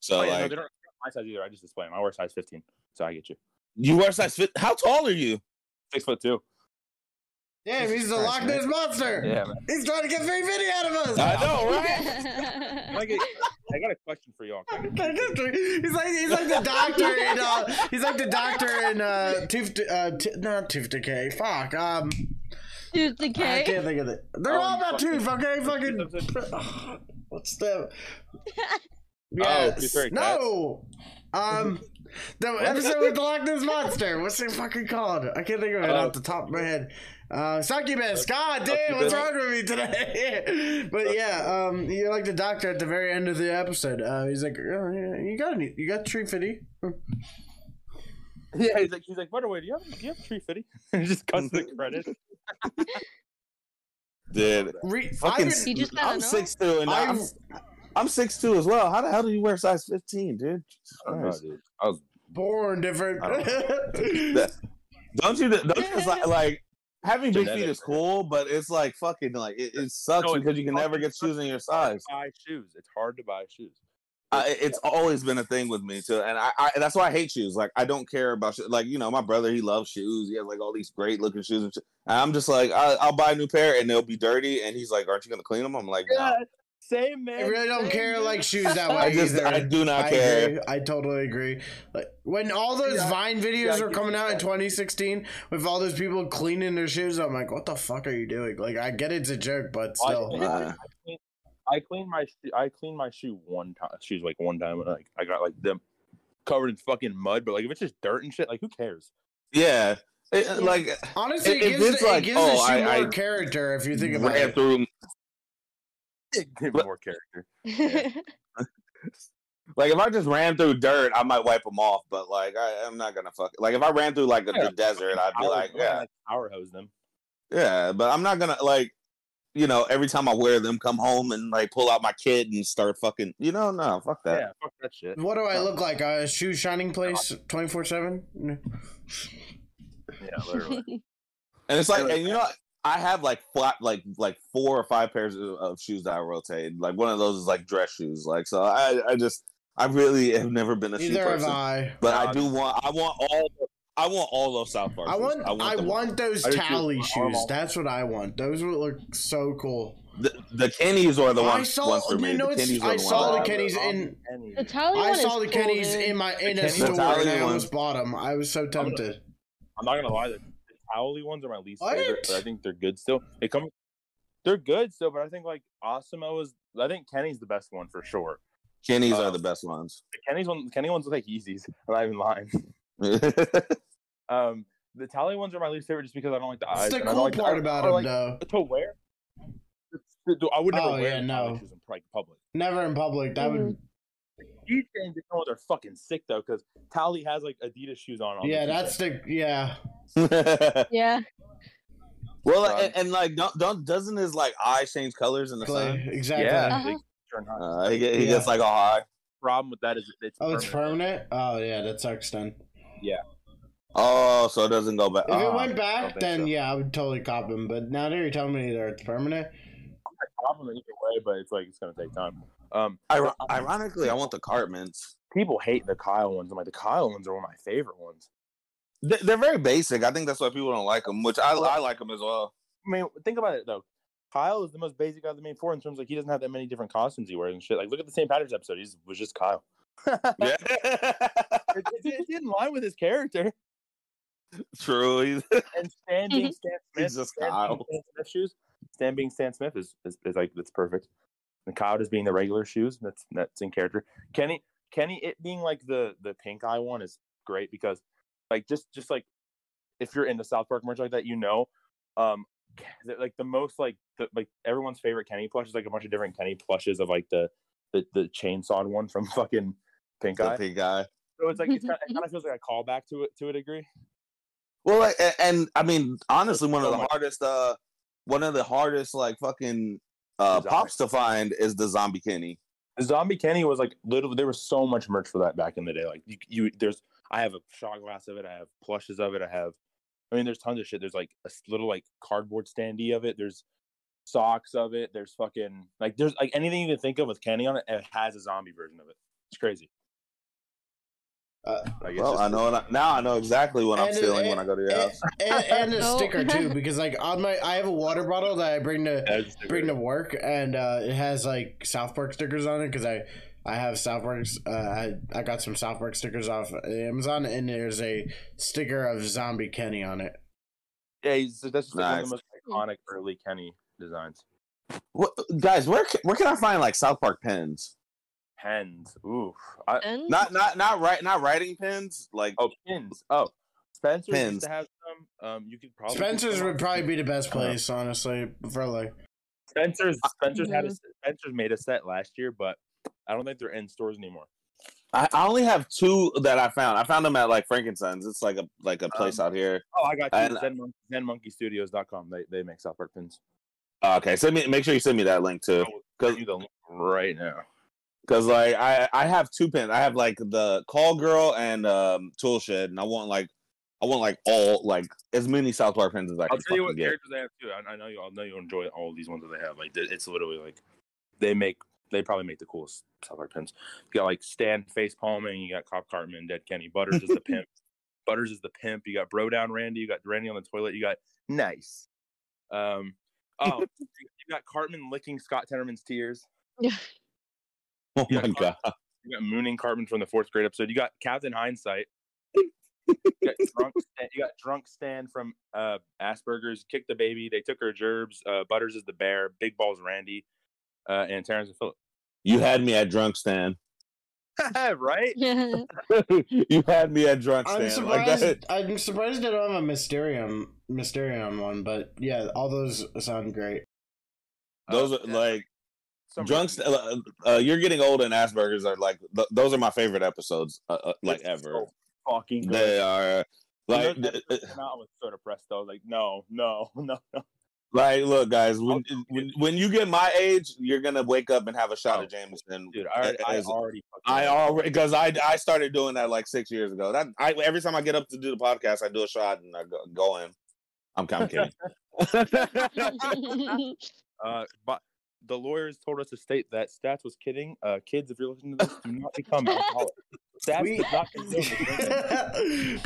So oh, yeah, no, they don't my size either. I just display them. I wear size 15, so I get you. you wear size fit. How tall are you? Six foot two. Damn, he's the Christ, Loch. Ness monster. Yeah, man. He's trying to get free video out of us. I know, right? I, get, I got a question for y'all. Can I get- Can't get free- He's like he's like the doctor in uh he's like the doctor in uh tooth uh t- not tooth decay. Fuck. Um Tooth I can't think of it. They're Oh, all about fucking- tooth, okay? Fucking what's the Oh, no. Um the episode with the Loch Ness monster. What's it fucking called? I can't think of it Oh. off the top of my head. Uh, succubus. God damn, what's wrong with me today? but yeah, um, you're like the doctor at the very end of the episode. Uh, he's like, oh, yeah, you got any, you got tree fitty? Yeah, he's like, he's like, by the way, do you have, do you have tree fitty? and he just cuts the credit. Dude, Re- fucking, I, he just I'm know. six two, and I'm I've I'm six two as well. How the hell do you wear size 15, dude? I know, dude. I was born different. Don't you? Don't you like, like having big feet is cool, but it's like fucking like it, it sucks No, because you can never get shoes in your size. buy shoes. It's hard to buy shoes. I, it's always been a thing with me too, and I, I that's why I hate shoes. Like I don't care about shoes. Like you know, my brother he loves shoes. He has like all these great looking shoes. And, shit. and I'm just like, I, I'll buy a new pair and they'll be dirty. And he's like, "Aren't you gonna clean them?" I'm like, no. Same man. I really don't same, care dude. like shoes that way I just either. I do not I care. agree. I totally agree. Like when all those Yeah, Vine videos yeah, were coming you out in 2016 with all those people cleaning their shoes, I'm like, what the fuck are you doing? Like, I get it's a joke, but I- still. Uh, I cleaned my shoe. I cleaned my shoe one time. Shoes like one time. and, Like I got like them covered in fucking mud. But like if it's just dirt and shit, like who cares? yeah, It- like Honestly, it If gives, it's the, like, it gives oh, the shoe I- more I character if you think about it. through. Give But- more character. Like if I just ran through dirt, I might wipe them off. But like I, I'm not gonna fuck. Like if I ran through like the, Yeah. the desert, I'd be Power- like, yeah, like power hose them. yeah. But I'm not gonna like, you know, every time I wear them, come home and like pull out my kid and start fucking. You know, no, fuck that. Yeah, fuck that shit. What do I look like? A shoe shining place 24 7? Yeah, literally. And it's like, like- and you know, I have like flat, like like four or five pairs of, of shoes that I rotate. Like one of those is like dress shoes. Like so, I I just I really have never been a shoe Neither have person. I. But I Nah, do want I want all I want all those South Park. I shoes. want I want, those I Towelie I shoes. all. That's what I want. Those would look so cool. the, the Kenny's are the I ones, saw ones for me. you know the Kenny's I the saw the Kenny's in the tally I saw the cool, Kenny's dude. in my in a store Towelie and I one. almost bought them. I was so gonna- tempted. I'm not gonna lie, the, the Towelie ones are my least What? favorite, but I think they're good still. They come, they're good still, but I think like Osimo is. I think Kenny's the best one for sure. Kenny's Uh, are the best ones. The Kenny's one, Kenny ones look like Yeezys. I'm not even lying. Um, the Towelie ones are my least favorite just because I don't like the eyes. That's the and I don't cool like part I- about them, like though. to wear. I would never Oh, wear yeah, no. Towelie shoes in public. Never in public. That would. These things ones are fucking sick though, because Towelie has like Adidas shoes on. on Yeah, the that's the yeah. Yeah. well, Um, and, and like, don't, don't doesn't his like eye change colors in the sun? Exactly. yeah. Uh-huh. they turn hot. Uh, he, he Yeah. gets like a high. problem with that is it's Oh, it's permanent. permanent. Oh yeah, that sucks then. Yeah. Oh, so it doesn't go back. If it oh. went back, then so. yeah, I would totally cop him. But now that you're telling me that it's permanent, problem either way, but it's like it's gonna take time. Um, Iro- ironically, I want the Cartmans. people hate the Kyle ones. I'm like the Kyle ones are one of my favorite ones. They- They're very basic. I think that's why people don't like them, which I, I like them as well. I mean, think about it though. Kyle is the most basic out of the main four in terms of like he doesn't have that many different costumes he wears and shit. Like look at the St. Patrick's episode. He was just Kyle. Yeah. it, it, it's in line with his character. True. He's, And Stan being Stan Smith, He's just Stan being Kyle. Stan Smith shoes. Stan being Stan Smith is, is, is like that's perfect. And Kyle just being the regular shoes. That's that's in character. Kenny Kenny it being like the the pink eye one is great because like just just like if you're into South Park merch like that, you know Um, like the most like the, like everyone's favorite Kenny plush is like a bunch of different Kenny plushes of like the the, the chainsaw one from fucking Pink The Eye. pink guy. So it's like it's kind of, it kind of feels like a callback to it to a degree. Well, like, and, and I mean, honestly, one of the hardest, uh, one of the hardest, like fucking uh, Zombie. pops to find is the zombie Kenny. The Zombie Kenny was like literally there was so much merch for that back in the day. Like you, you there's I have a shot glass of it. I have plushes of it. I have, I mean, there's tons of shit. There's like a little like cardboard standee of it. There's socks of it. There's fucking like there's like anything you can think of with Kenny on it. It has a zombie version of it. It's crazy. Uh, Like, Well, I know I, now. I know exactly what I'm And- stealing and- when I go to your house. and, and a sticker too, because like on my, I have a water bottle that I bring to Yeah, it's just bring to work, and uh, it has like South Park stickers on it because I I have South Park. Uh, I I got some South Park stickers off Amazon, and there's a sticker of Zombie Kenny on it. Yeah, he's, that's just like one of the most iconic early Kenny designs. What, guys, where where can I find like South Park pins? Pens. Ooh. I, And Not not not right not writing pins. Like oh, pins. Oh, Spencer Pins. used to have some. Um, you could probably Spencer's would probably be the best place, honestly, for like. Spencer's Spencer's had a. Spencer's made a set last year, but I don't think they're in stores anymore. I, I only have two that I found. I found them at like Frankenstein's. It's like a like a place Um, out here. Oh, I got you. And- Zen, Mon- ZenMonkeyStudios.com. They they make South Park pins. Uh, okay, send me. Make sure you send me that link too. I will send you the link right now. Because like I I have two pins. I have like the Call Girl and um Tool Shed, and I want like I want like all like as many South Park pins as I can. I'll tell you fucking what get. characters they have too. I, I know you. I know you enjoy all these ones that they have. Like it's literally like they make. They probably make the coolest South Park pins. You got like Stan face palming. You got Cop Cartman, Dead Kenny. Butters is the pimp. Butters is the pimp. You got Bro Down Randy. You got Randy on the toilet. You got Nice. Um. Oh, you got Cartman licking Scott Tenorman's tears. Oh Yeah, my god! You got mooning Cartman from the fourth grade episode. You got Captain Hindsight. You got drunk. Stan, you got drunk Stan from uh, Asperger's. Kick the baby. They took her gerbs. Uh, Butters is the bear. Big balls Randy, uh, and Terrence and Philip. You had me at drunk Stan. right? you had me at drunk Stan. I'm stand. Like surprised. I'm surprised they don't have a Mysterion Mysterion one, but yeah, all those sound great. Those Uh, are yeah, like some drunk. reason- St- uh, uh, you're getting old, and Asperger's are like th- those are my favorite episodes. Uh, uh, like It's ever. so fucking good. They are When like those th- episodes came out, I was so depressed. though. like, no, no, no, no. Like, look, guys, when, when when you get my age, you're gonna wake up and have a shot Oh, of Jameson. Dude, I already, I As- already, I already because I I started doing that like six years ago. That I every time I get up to do the podcast, I do a shot and I go, go in. I'm kind of kidding. Uh, but the lawyers told us to state that Stats was kidding. Uh, kids, if you're listening to this, do not become alcoholics. Stats We- does not condone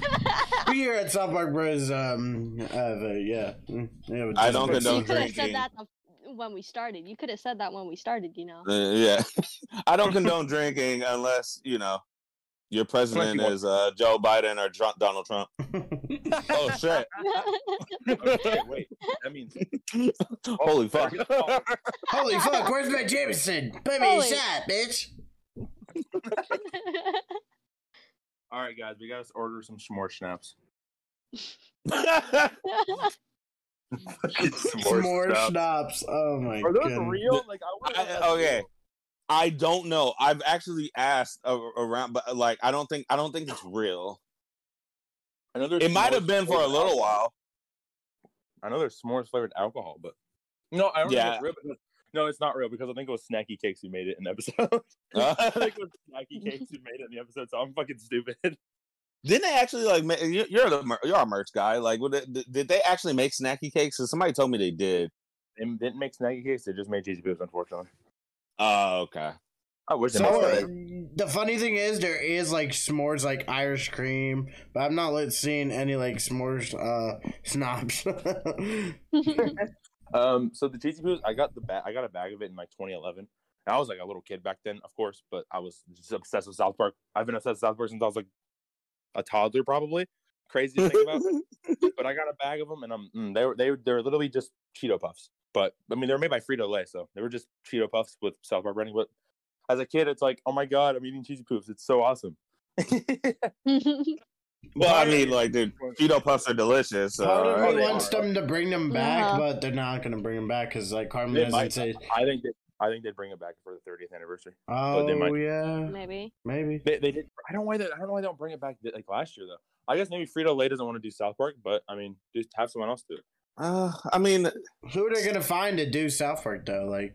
we here at South Park Bros. Um, have a, yeah, mm, yeah. I don't just- condone you could have drinking. said that when we started. You could have said that when we started. You know. Uh, yeah, I don't condone drinking unless you know your president is uh, Joe Biden or Trump, Donald Trump. Oh shit! Okay, wait, that means Holy fuck! Holy fuck! Where's my Jameson? Put me a shot, bitch. all right, guys. We gotta order some s'more schnapps. More schnapps. Oh my god! Are those god. real? Like, I wanna know if I- okay. real. I don't know. I've actually asked around, but like I don't think I don't think it's real. I know It might have been for a little alcohol. while. I know there's s'mores flavored alcohol, but no, I don't Yeah. think it's real. Because, no, it's not real because I think it was Snacky Cakes who made it in the episode. Uh, I think it was Snacky Cakes who made it in the episode, so I'm fucking stupid. Didn't they actually like? You're the you're a merch guy. Like, it, did- they actually make snacky cakes? somebody told me they did. They didn't make Snacky Cakes; they just made cheesy poofs. Unfortunately, Oh, okay. I wish they So made uh, the funny thing is, there is like s'mores, like Irish cream, but I'm not lit seeing any like s'mores uh snobs. Um, so the cheesy poofs, I got the bag. I got a bag of it in like 2011. And I was like a little kid back then, of course, but I was just obsessed with South Park. I've been obsessed with South Park since I was like a toddler, probably. Crazy to think about. but I got a bag of them, and I'm mm, they were they were they're literally just Cheeto puffs. But I mean, they're made by Frito Lay, so they were just Cheeto puffs with South Park branding. But as a kid, it's like, oh my god, I'm eating cheesy poofs. It's so awesome. Well, I mean, like, dude, Cheeto puffs are delicious. So, Part of me they wants them to bring them back, Yeah. but they're not going to bring them back because, like, Cartman They doesn't might. say. I think they, I think they'd bring it back for the 30th anniversary. Oh they might- oh, yeah, Maybe. maybe. They, they did. I don't why they, I don't know why they don't bring it back like last year though. I guess maybe Frito Lay doesn't want to do South Park, but I mean, just have someone else do it. Uh, I mean, Who are they going to find to do South Park though? Like,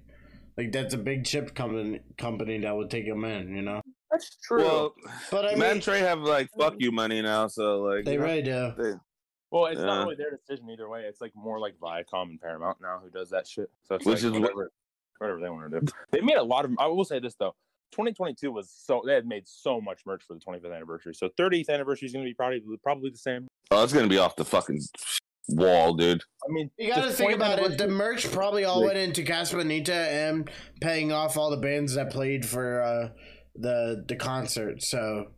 like that's a big chip company company that would take them in. You know. That's true. well, But I Matt mean, Trey have like fuck you money now, so like they you know, really do. they- Well, it's Yeah. not really their decision either way. It's like more like Viacom and Paramount now who does that shit. So it's Which like is what- whatever, whatever they want to do. They made a lot of. I will say this though. 2022 was so they had made so much merch for the 25th anniversary. So 30th anniversary is going to be probably probably the same. oh, it's gonna be off the fucking wall, dude. I mean, You got to think about it. The merch probably all Like- went into Casa Bonita and paying off all the bands that played for uh, the the concert. So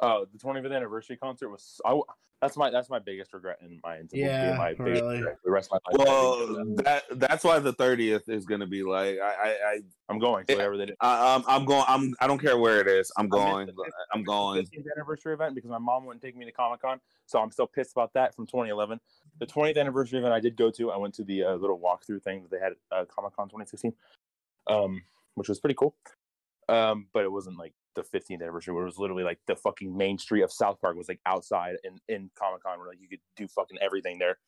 Oh, the 25th anniversary concert was. I, that's my that's my biggest regret in my into Yeah, my really. regret the rest of my life. Well, that that's why the thirtieth is gonna be like I I I'm going to whatever they did. I I'm, I'm going I'm I don't care where it is. I'm going. the I'm going. 15th anniversary event because my mom wouldn't take me to Comic Con, so I'm still pissed about that from 2011. The 20th anniversary event I did go to. I went to the uh, little walkthrough thing that they had at uh, Comic Con 2016, um, which was pretty cool. Um, but it wasn't like the 15th anniversary where it was literally like the fucking main street of South Park was like outside in in Comic Con where like you could do fucking everything there.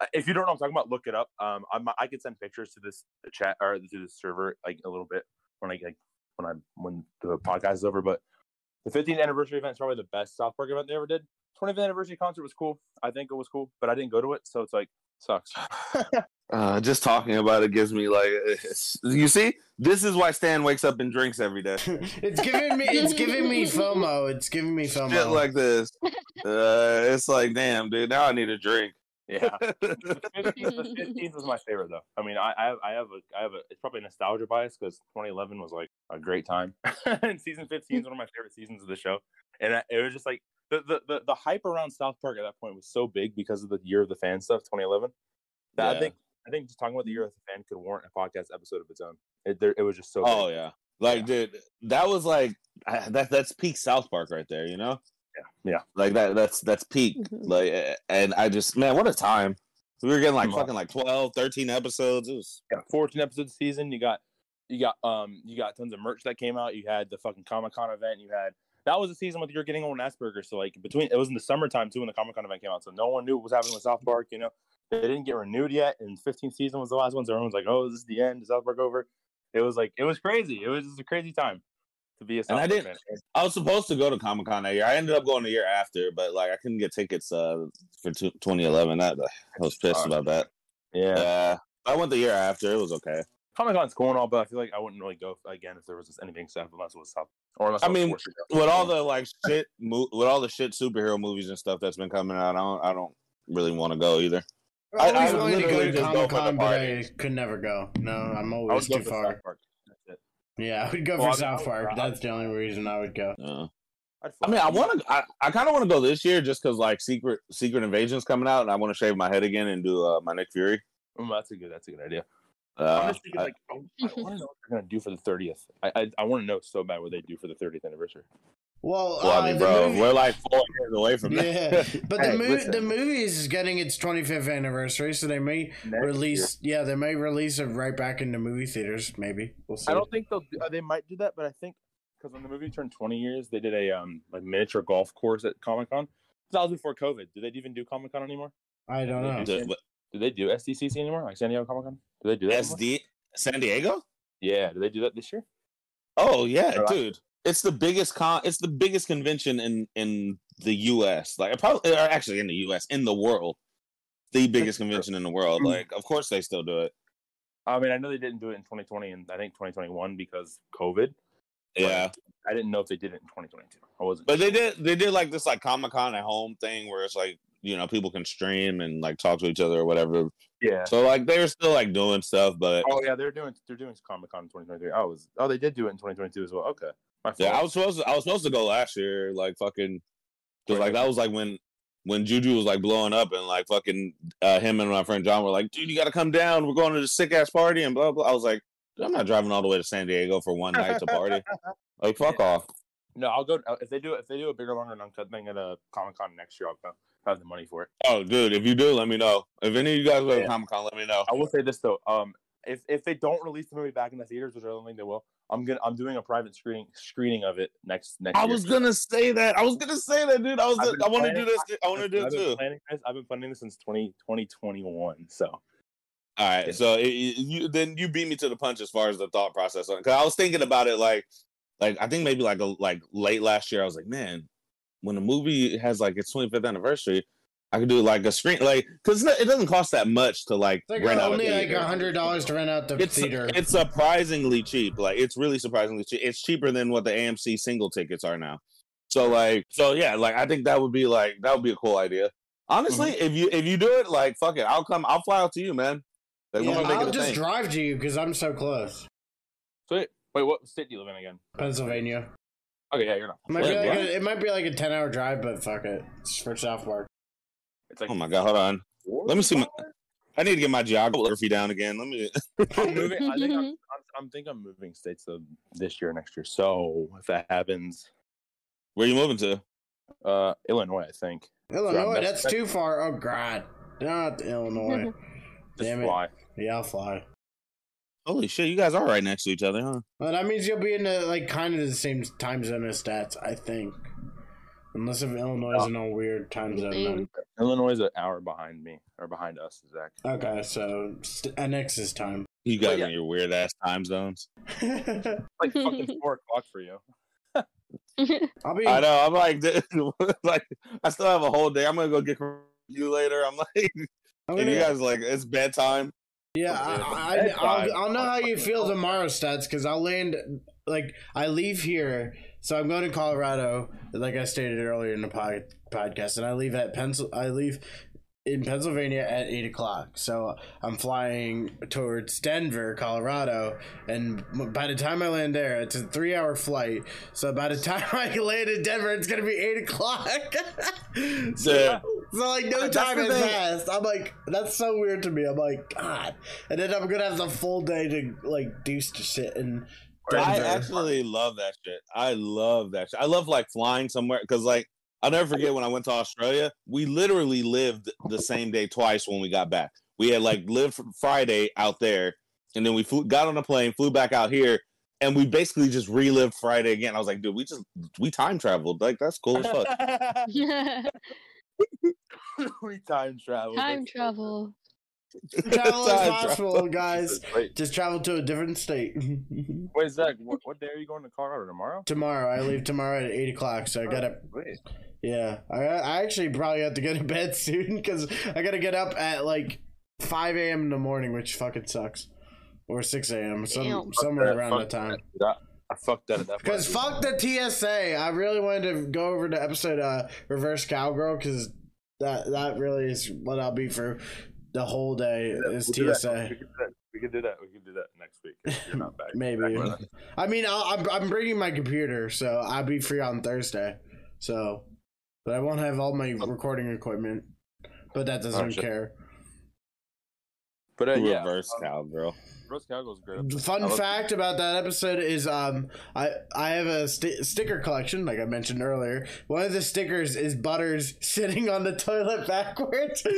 Uh, If you don't know what I'm talking about, look it up. Um, I'm, I could send pictures to this chat or to this server like a little bit when I like when I when the podcast is over. But the 15th anniversary event is probably the best South Park event they ever did. 25th anniversary concert was cool. I think it was cool, but I didn't go to it, so it's like sucks. Uh, just talking about it gives me like you see. This is why Stan wakes up and drinks every day. it's giving me it's giving me FOMO. It's giving me FOMO. Shit like this. Uh, it's like, damn, dude. Now I need a drink. Yeah, the 15th, the 15th was my favorite though. I mean, I I have, I have a I have a it's probably nostalgia bias because 2011 was like a great time, and season 15 is one of my favorite seasons of the show. And I- it was just like the, the the the hype around South Park at that point was so big because of the year of the fan stuff, 2011. That I think I think just talking about the year of the fan could warrant a podcast episode of its own. It there, it was just so. Oh big. yeah, like dude, that was like that. That's peak South Park right there. You know. Yeah, yeah. Like that. That's that's peak. Mhm. Like, and I just man, what a time. We were getting like Come on. fucking like 12, 13 episodes. It was yeah, 14 episodes a season. You got you got um you got tons of merch that came out. You had the fucking Comic Con event. You had that was a season with you're getting on Asperger. So like between it was in the summertime too when the Comic Con event came out. So no one knew what was happening with South Park. You know they didn't get renewed yet, and 15th season was the last one. So everyone's like, oh, this is the end. Is South Park over? It was like it was crazy. It was just a crazy time to be a South I Park didn't- fan. I was supposed to go to Comic Con that year. I ended up going the year after, but like I couldn't get tickets uh, for t- 2011. That I was pissed about that. Yeah, Yeah, I went the year after. It was okay. Comic Con's cool and all, but I feel like I wouldn't really go again if there was just anything South unless it was South or unless I mean, forced to go. With all the like shit, mo- with all the shit superhero movies and stuff that's been coming out, I don't, I don't really want to go either. I I- always I wanted to go to just go Comic for the Con, but I party. could never go. No, I'm always too far. South Park. That's it. Yeah, I would go Well, for I mean, South would- Park. I- That's the only reason I would go. Uh, I'd I mean, I want to. I, I kind of want to go this year just because like Secret Secret Invasion's coming out, and I want to shave my head again and do uh, my Nick Fury. Mm, that's a good. That's a good idea. I'm Uh, just thinking, I- like, I, want to know what they're gonna do for the 30th. I I, I want to know so bad what they do for the 30th anniversary. Well, well, I uh, mean, bro, movie- we're like four years away from yeah, that. but Hey, the movie listen. the movie is getting its 25th anniversary, so they may Next release. Yeah, they may release it right back into movie theaters. Maybe we'll see. I don't think they'll. do- Uh, they might do that, but I think because when the movie turned 20 years, they did a um like miniature golf course at Comic Con. That was before COVID. Do they even do Comic Con anymore? I don't know. They The- Do they do SDCC anymore? Like San Diego Comic Con? Do they do that? anymore? SD San Diego. Yeah. Do they do that this year? Oh yeah, Or dude. It's the biggest con. It's the biggest convention in in the U.S. Like probably, or actually in the U.S. in the world. The biggest convention in the world. Hmm. Like, of course they still do it. I mean, I know they didn't do it in 2020 and I think 2021 because COVID. Yeah, I didn't know if they did it in 2022. I wasn't. but they did. They did like this like Comic Con at home thing where it's like you know people can stream and like talk to each other or whatever. yeah. So like they're still like doing stuff, but Oh yeah, they're doing they're doing Comic Con in 2023. I was oh they did do it in 2022 as well. Okay, my yeah, I was supposed to. I was supposed to go last year. Like fucking, because like that was like when when Juju was like blowing up and like fucking uh, him and my friend John were like, dude, you got to come down. We're going to the sick ass party and blah blah. I was like, I'm not driving all the way to San Diego for one night to party. Like fuck off. No, I'll go if they do if they do a bigger, longer, and uncut thing at a Comic Con next year. I'll go. I have the money for it. Oh, dude, if you do, let me know. If any of you guys go to Comic Con, let me know. I will say this though. Um, if if they don't release the movie back in the theaters, which I don't think they will, I'm gonna I'm doing a private screening screening of it next next. I year. was gonna say that. I was gonna say that, dude. I was. I want to do this. I want to do it too. this. I've been planning this since 20, 2021. So All right, so it, it- you then you beat me to the punch as far as the thought process on. Because I was thinking about it like, like I think maybe like a, like late last year. I was like, man, when a movie has like its 25th anniversary, I could do like a screen like because it doesn't cost that much to like It's like rent out a only like theater. a hundred dollars to rent out the It's theater. it's surprisingly cheap. Like it's really surprisingly cheap. It's cheaper than what the AMC single tickets are now. So like so yeah, like I think that would be like that would be a cool idea. Honestly, Mm-hmm. if you if you do it, like fuck it, I'll come. I'll fly out to you, man. Like, Yeah, we're make I'll it just thing. drive to you because I'm so close. sweet. Wait, what state do you live in again? Pennsylvania. Okay, yeah, you're not. It might, be Wait, like a, it might be like a ten hour drive, but fuck it. It's for South Park. It's like Oh my god, hold on. Let me see my- I need to get my geography down again. Let me. I'm moving. I think I'm, I'm, I'm think I'm moving states of this year, next year. So if that happens, Where are you moving to? uh, Illinois, I think. Illinois, that's- that's too far. Oh god, not Illinois. Damn it. fly. Yeah, I'll fly. Holy shit, you guys are right next to each other, huh? Well, that means you'll be in the like kind of the same time zone as stats, I think. Unless if Illinois is in a weird time zone. Then. Illinois is an hour behind me or behind us, Zach. Okay, so st- NX's time. You guys yeah. in your weird ass time zones. Like fucking four o'clock for you. I'll be. I know. I'm like, like I still have a whole day. I'm gonna go get you later. I'm like, I'm and you gonna- guys like it's bedtime. Yeah, I, I, I'll. I'll know how you feel tomorrow, stats, because I'll land like I leave here, so I'm going to Colorado, like I stated earlier in the pod, podcast, and I leave at Pencil. I leave in Pennsylvania at eight o'clock, so I'm flying towards Denver, Colorado, and by the time I land there, it's a three-hour flight. So by the time I land in Denver, it's gonna be eight o'clock. so, Yeah. so like no time has passed. I'm like, that's so weird to me. I'm like, God, and then I'm gonna have the full day to like do shit in I actually love that shit. I love that shit. I love like flying somewhere because like I'll never forget when I went to Australia. We literally lived the same day twice when we got back. We had like lived Friday out there, and then we flew, got on a plane, flew back out here, and we basically just relived Friday again. I was like, dude, we just we time traveled. Like that's cool as fuck. we time travel. Time travel. Travel is Time possible, guys. Wait, Just travel to a different state. wait, Zach. What, what day are you going to Colorado tomorrow? tomorrow, I leave tomorrow at eight o'clock, so I gotta. Wait. Yeah, I I actually probably have to go to bed soon because I gotta get up at like five a.m. in the morning, which fucking sucks, or six a.m. Some somewhere Fuck around that, that time. that. I fucked that at that Because point. fuck the TSA. I really wanted to go over to episode uh, Reverse Cowgirl because that that really is what I'll be for the whole day is We'll. TSA. We could do that. We could do that. We could do that next week. if You're not back. Maybe. Back. I mean, I'll, I'm I'm bringing my computer, so I'll be free on Thursday. So, but I won't have all my recording equipment. But that doesn't Oh, care. But uh, yeah, Reverse cowgirl. Rose Cowgirl's great. The episode. Fun I love- fact about that episode is um I I have a sti sticker collection like I mentioned earlier. One of the stickers is Butters sitting on the toilet backwards. so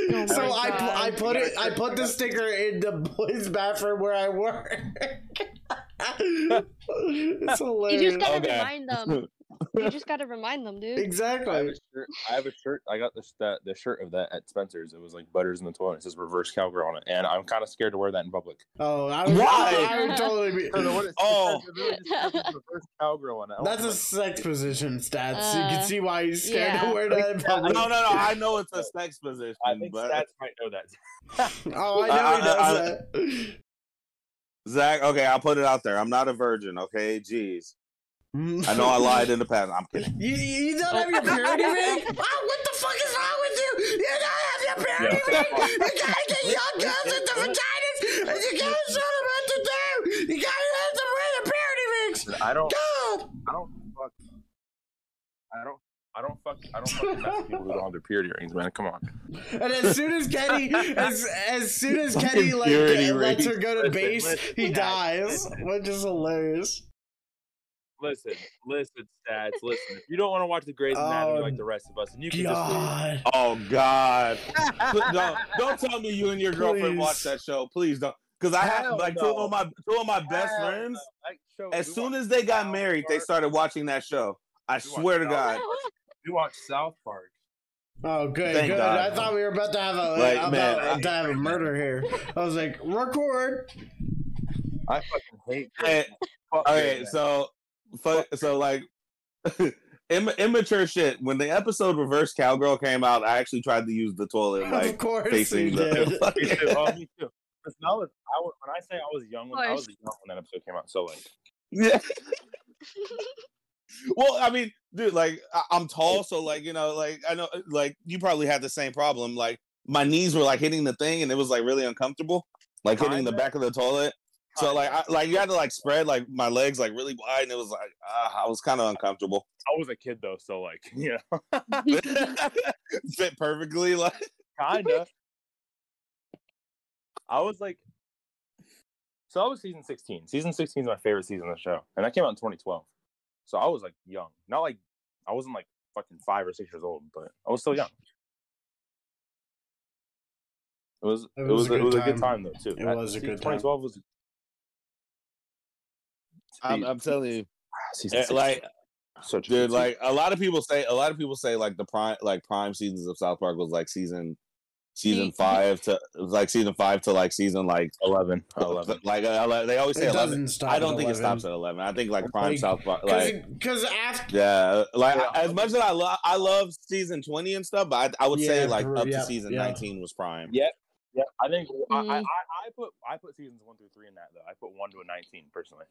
my I pu- I put it I put the sticker in the boys' bathroom where I work. it's You just gotta Okay. remind them. You just gotta remind them, dude. I have, exactly. a shirt, I have a shirt. I got this that the shirt of that at Spencer's. It was like butters in the toilet. It says reverse cowgirl on it, and I'm kind of scared to wear that in public. Oh, I would, Why? I would totally be. I don't know what it Oh. says. It really just says reverse cowgirl on it. That's a sex position stats. you Uh, can see why he's scared to wear that in No, public. no, no. No. I know it's a sex position, I think but stats might know that. Oh, I know I- he I- does I- that. Zach. Okay, I'll put it out there. I'm not a virgin. Okay, jeez. I know I lied in the past. I'm kidding. You, you you don't have your purity ring? Oh, what the fuck is wrong with you? You don't have your purity Yeah. ring? You gotta get young girls into vaginas and you gotta show them what to do. You gotta let them wear the purity rings. I don't. God. I don't fuck. I don't. I don't fuck. I don't fucking mess with people who don't have their purity rings, man. Come on. And as soon as Kenny, as as soon as Kenny like lets her go to Listen, base, listen, he yeah. dies, which is hilarious. Listen, listen, stats. Listen, if you don't want to watch the Grey's Anatomy Oh, like um, the rest of us, and you can just God. Oh God! don't, don't tell me you and your girlfriend Please. watch that show. Please don't. Because I have Hell like two of my two of my best Hell friends. Uh, no. That show- As soon as they got South married, they started watching that show. I We swear to God. We watch South Park. Oh, good, Thank good. God. I thought we were about to have a Like, about man, I- to have a murder here. I was like, record. I fucking hate. Hey, Fuck Okay, so fu- so like Im- immature shit. When the episode Reverse Cowgirl came out, I actually tried to use the toilet like of like course facing we the. did. Anatomy. Me too. Oh, me too. Listen, I was, I was, when I say I was young, when I was young when that episode came out. So like, yeah. well, I mean, dude, like I- I'm tall, so like you know, like I know, like you probably had the same problem. Like my knees were like hitting the thing, and it was like really uncomfortable, like hitting the Kinda. back of the toilet. So like, I, like you had to like spread like my legs like really wide, and it was like uh, I was kind of uncomfortable. I was a kid though, so like, you know, Fit perfectly, like kinda. I was like, so I was season sixteen. Season sixteen is my favorite season of the show, and that came out in 2012. So I was like young, not like I wasn't like fucking five or six years old, but I was still young. It was it was, it was a good time though too. It was a season good time. 2012 was. I'm, I'm telling you, Season eh, 16, like such a dude, like a lot of people say, a lot of people say like the prime, like prime seasons of South Park was like season, season See- five to it was like season five to like season like 11, 11. Like uh, they always say It eleven. stop. I don't at think it stops at eleven. I think like prime Like, South Park, like Because after yeah, like Yeah. as much as I love, I love season twenty and stuff, but I, I would say like up yeah, to season yeah. nineteen was prime. Yeah. Yeah, I think I, I, Mm. I I put I put seasons one through three in that though. I put one to a nineteen personally.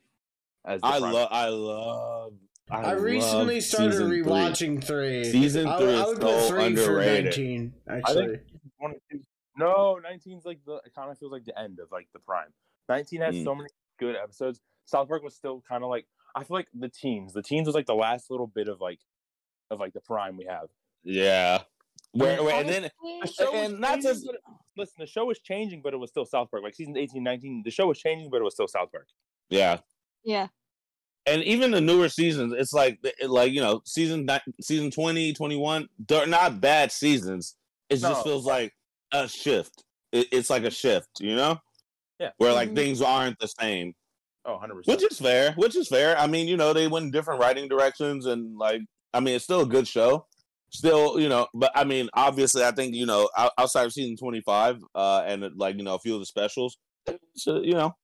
As the I prime. love, I love. I, I recently love started season three. rewatching three. Season three I is would so three underrated. for nineteen. I Actually, think one and two. No, 19's like the it kind of feels like the end of like the prime. 19 has Mm. so many good episodes. South Park was still kind of like I feel like the teens. The teens was like the last little bit of like of like the prime we have. Yeah. Where, where and then The and not changing, just listen. The show was changing, but it was still South Park. Like season 18, 19, the show was changing, but it was still South Park. yeah, yeah. and even the newer seasons, it's like like you know season season 20, 21, they're not bad seasons. It just feels like a shift. It, it's like a shift, you know, Yeah. where like Mhm. things aren't the same, Oh, 100 percent. which is fair. Which is fair. I mean, you know, they went in different writing directions, and like, I mean, it's still a good show. Still, you know, but I mean, obviously, I think you know, outside of season twenty five, uh, and like you know, a few of the specials, so, you know,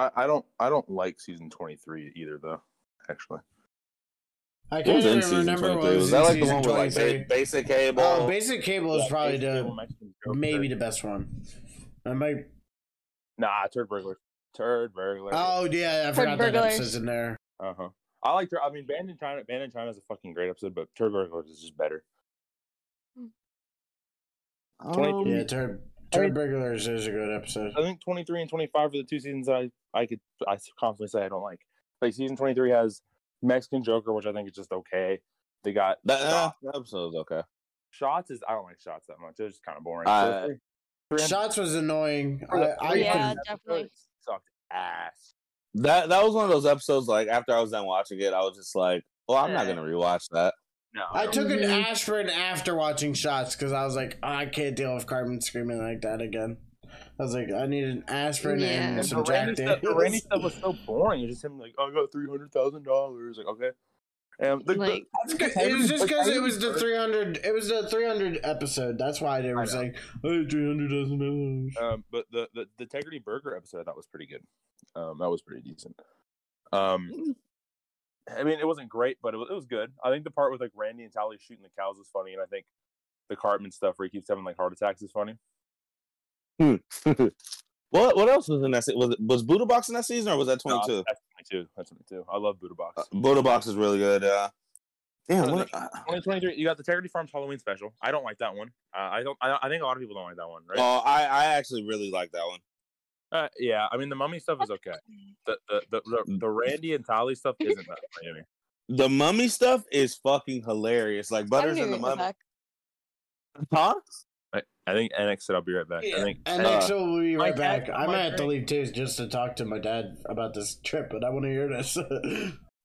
I, I don't I don't like season 23 either though. Actually, I What can't was in even season remember what 23? was, Was that like the one with like ba- basic cable? Oh, Basic Cable is Yeah, probably the maybe the best one. I might. Nah, Turd Burglar. Turd Burglar. Oh yeah, I forgot that Burglars. episode's in there. Uh huh. I like. Tur- I mean, Band in China. Band in China is a fucking great episode, but Turd Burglar is just better. Um, Yeah, Turd Turd Burglars is a good episode. I think 23 and 25 are the two seasons that I I could I confidently say I don't like. Like season 23 has Mexican Joker, which I think is just okay. They got that, uh, Shots. that episode's okay. shots. Is I don't like shots that much. It's just kind of boring. Uh, three- Shots was annoying. I, I Yeah, can, definitely. sucked ass. That that was one of those episodes. Like after I was done watching it, I was just like, "Well, I'm not gonna rewatch that." No, I took an Mhm. aspirin after watching Shots because I was like, "Oh, I can't deal with Cartman screaming like that again. I was like, I need an aspirin Yeah. and And some the Randy, Jack stuff, the Randy stuff was so boring. It's just him like, oh, I got three hundred thousand dollars. Like, okay. And the, Like- It's good- It was just because it was the 300. It was the 300 episode. That's why they I were know. saying, "Hey, 300 thousand dollars." Um, but the, the the Integrity Burger episode I thought was pretty good. Um, that was pretty decent. Um, I mean, it wasn't great, but it was, it was good. I think the part with like Randy and Towelie shooting the cows was funny, and I think the Cartman stuff where he keeps having like heart attacks is funny. what what else was in that? se- Was it was Buddha Box in that season or was that No, twenty two? that's twenty two. That's twenty two. I love Buddha Box. Uh, Buddha Box is really good. Yeah. Damn. What, uh, 2023, you got the Integrity Farms Halloween special. I don't like that one. Uh, I don't. I, I think a lot of people don't like that one, right? oh, I I actually really like that one. Uh, yeah, I mean the mummy stuff is okay. The the the, the, the Randy and Towelie stuff isn't that funny. The mummy stuff is fucking hilarious. Like Butters and the mummy. back. Huh? I, I think NX said I'll be right back. I think And uh, we'll be right my dad- back. I might have to leave too, just to talk to my dad about this trip. But I want to hear this.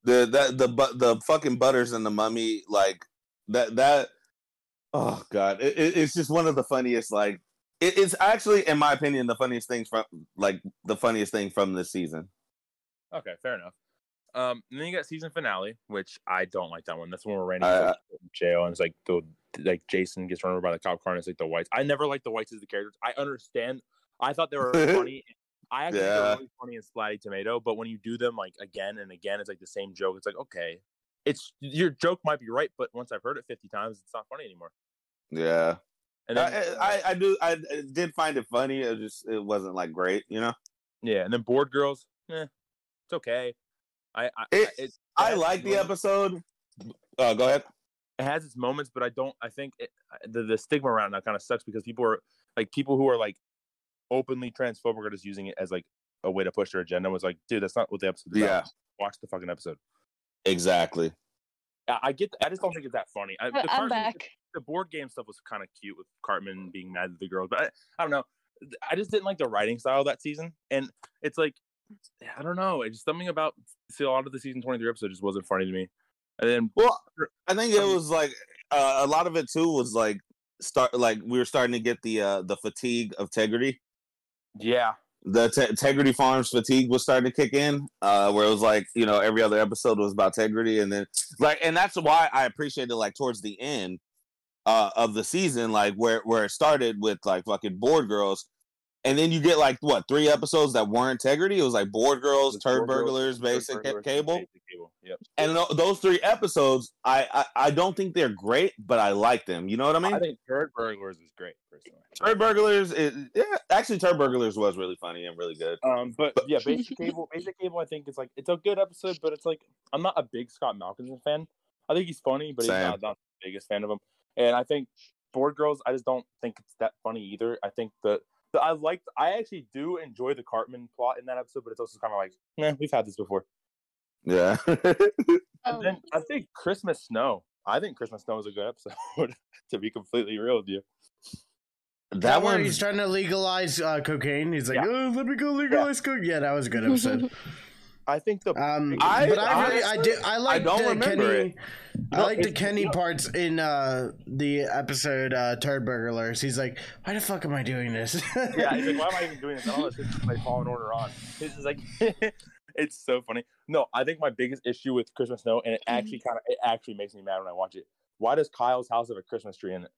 The that the but the fucking butters and the mummy like that that oh god it, it, it's just one of the funniest like it, it's actually in my opinion the funniest things from like the funniest thing from this season. Okay, fair enough. Um, and then you got season finale, which I don't like that one. That's when we're Randy Uh, in jail, and it's like the like Jason gets run over by the cop car, and it's like the whites. I never liked the whites as the characters. I understand. I thought they were funny. I actually Yeah. they're really funny in Splatty Tomato, but when you do them like again and again, it's like the same joke. It's like okay, it's your joke might be right, but once I've heard it fifty times, it's not funny anymore. Yeah, And then, I, I I do I did find it funny. It just it wasn't like great, you know. yeah, and then board girls, eh, it's okay. I I It- it, I like the moments- episode. Uh, go ahead. it has its moments, but I don't. I think it, the the stigma around that kind of sucks because people are like people who are like openly transphobic are just using it as like a way to push their agenda. Was like, dude, that's not what the episode. Is Yeah, about. watch the fucking episode. exactly. I, I get. I just don't think it's that funny. I, the, I'm Cartman- back. The board game stuff was kind of cute with Cartman being mad at the girls, but I, I don't know. I just didn't like the writing style that season, and it's like I don't know. It's just something about see a lot of the season twenty three episode just wasn't funny to me. And then Well, I think it was like uh, a lot of it too was like start like we were starting to get the uh the fatigue of integrity. yeah, The Te- integrity farms fatigue was starting to kick in, uh, where it was like you know every other episode was about integrity, and then like and that's why I appreciated like towards the end uh of the season, like where where it started with like fucking board girls. And then you get like what three episodes that weren't integrity? It was like board girls, turd burglars, basic Burglars, cable. Basic cable. Yep. and tho- those three episodes, I, I I don't think they're great, but I like them. You know what I mean? I think Turd Burglars is great personally. Turd Burglars, is, yeah, actually, Turd Burglars was really funny and really good. Um, but yeah, basic cable. Basic cable. I think it's like it's a good episode, but it's like I'm not a big Scott Malkinson fan. I think he's funny, but he's not, not the biggest fan of him. And I think Board Girls. I just don't think it's that funny either. I think that. that I liked. I actually do enjoy the Cartman plot in that episode, but it's also kind of like, nah, we've had this before. Yeah, Oh, And then I think Christmas Snow. I think Christmas Snow is a good episode. to be completely real with you. that where one. he's trying to legalize uh, cocaine. He's like, Yeah. oh, let me go legalize cocaine. Yeah, that was a good episode. I think the Um, I- but I really, I did, I like don't the remember Kenny. it. I like the Kenny no. parts in uh, the episode uh, Turd Burglars. He's like, why the fuck am I doing this? yeah, he's like, why am I even doing this? All this is like Fall in Order on. This is like, it's so funny. No, I think my biggest issue with Christmas Snow, and it actually kind of, it actually makes me mad when I watch it. Why does Kyle's house have a Christmas tree in it?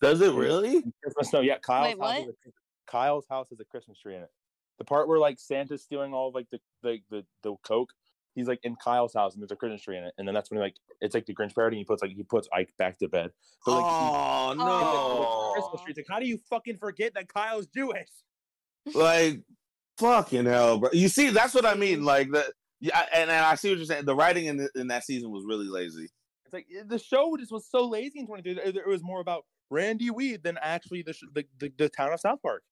Does it really? Christmas Snow, yeah. Kyle's Wait, house. what? Has a, Kyle's house has a Christmas tree in it. The part where like Santa's stealing all of, like the the the, the coke. He's like in Kyle's house and there's a Christmas tree in it, and then that's when he like it's like the Grinch parody. And he puts like he puts Ike back to bed. But, like, oh in the- in Christmas no! tree. It's like, how do you fucking forget that Kyle's Jewish? Like, fucking hell, bro. You see, that's what I mean. Like the yeah, and, and I see what you're saying. The writing in the, in that season was really lazy. It's like the show just was so lazy in 23. It it was more about Randy Weed than actually the sh- the, the, the town of South Park.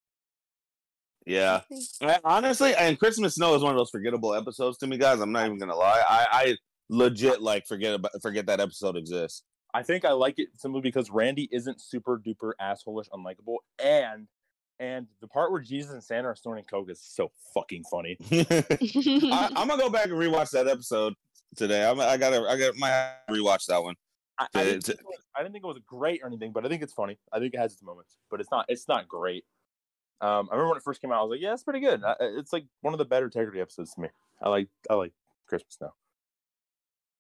Yeah. I- honestly, and Christmas Snow is one of those forgettable episodes to me, guys. I'm not even gonna lie. I, I legit like forget about forget that episode exists. I think I like it simply because Randy isn't super duper assholish, unlikable, and and the part where Jesus and Santa are snorting coke is so fucking funny. I, I'm gonna go back and rewatch that episode today. I'm, I gotta, I got my rewatch that one. I, I, didn't to- think it was, I didn't think it was great or anything, but I think it's funny. I think it has its moments, but it's not it's not great. Um, I remember when it first came out, I was like, yeah, it's pretty good. I, it's like one of the better integrity episodes to me. I like I like Christmas Snow.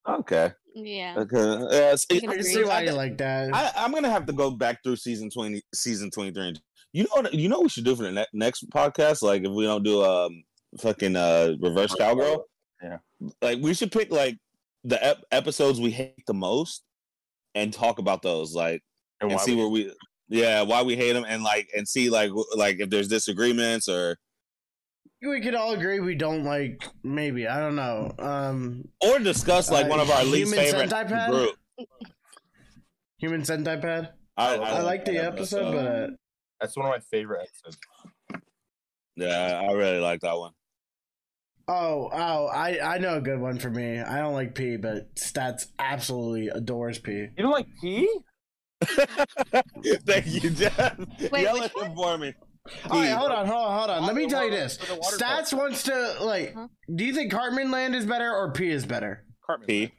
Okay, yeah. okay. Yeah, see, I can agree. see why you like that. I, I'm gonna have to go back through season twenty, season twenty three. You know what? You know what we should do for the ne- next podcast? Like if we don't do um fucking uh reverse cowgirl, Yeah. Like we should pick like the ep- episodes we hate the most and talk about those. Like and, why see we- where we yeah why we hate them and like and see like like if there's disagreements or we could all agree we don't like. Maybe I don't know. Um, or discuss like Uh, one of our least favorite Centipede? group. Human Centipede. I, I, like the that episode, but uh, That's one of my favorite episodes. yeah, I really like that one. oh, oh, I I know a good one for me. I don't like P, but Stats absolutely adores P. You don't like pee? Thank you, Geoff. Wait, Yell at him for me. All right, hold on, hold on, hold on. Let me tell you this. for the water Stats wants to like. Huh? Do you think Cartman Land is better or P is better? Cartman. P.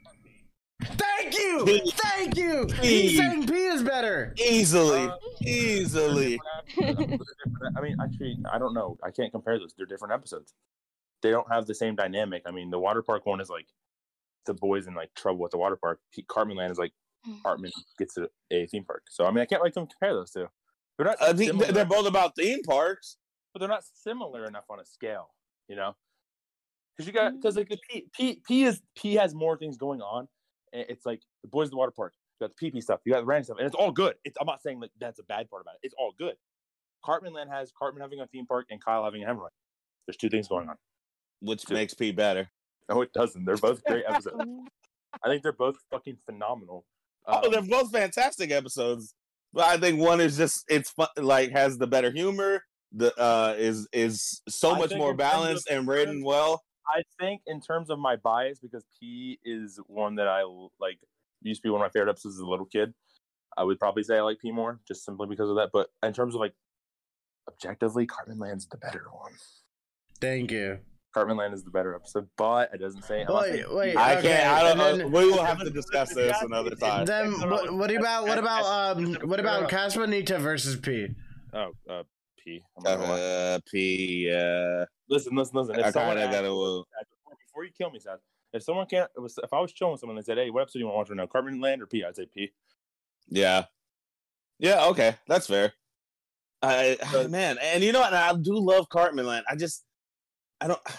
Thank you. P. Thank you. P. He's saying P is better. Easily, Uh, easily. I mean, actually, I don't know. I can't compare those. They're different episodes. They don't have the same dynamic. I mean, the water park one is like the boys in like trouble at the water park. P- Cartman Land is like Mm. Cartman gets a, a theme park. So I mean, I can't like them compare those two. They're not. I think similar, they're both about theme parks. but they're not similar enough on a scale. You know, because you got because like the mm. P, P P is P has more things going on. It's like the boys at the water park. You got the PP stuff. You got the random stuff, and it's all good. It's I'm not saying like that's a bad part about it. It's all good. Cartman Land has Cartman having a theme park and Kyle having a hemorrhoid. There's two things going on. which Two. makes P better. No, it doesn't. They're both great episodes. I think they're both fucking phenomenal. Oh, Um, they're both fantastic episodes. But I think one is just it's fun, like has the better humor. The uh is is so I much more in of balanced and written well. I think in terms of my bias, because P is one that I like used to be one of my favorite episodes as a little kid. I would probably say I like P more, just simply because of that. But in terms of like objectively, Cartman Land's the better one. Thank you. Cartman Land is the better episode, but it doesn't say. I'm not saying- Wait, wait. I okay, can't. I don't and know. then- We will have to discuss this another time. Then what, what about what about um what about Casa Bonita versus P? Oh, uh, P. I'm not gonna. Uh, P. Uh, Listen, listen, listen. If I someone kind of asked- gotta. Uh, before, before you kill me, Seth, if someone can't, it was, if I was chilling with someone and said, "Hey, what episode do you want to watch right now? Cartman Land or P?" I'd say P. yeah. Yeah. Okay, that's fair. I But- man, and you know what? I do love Cartman Land. I just, I don't.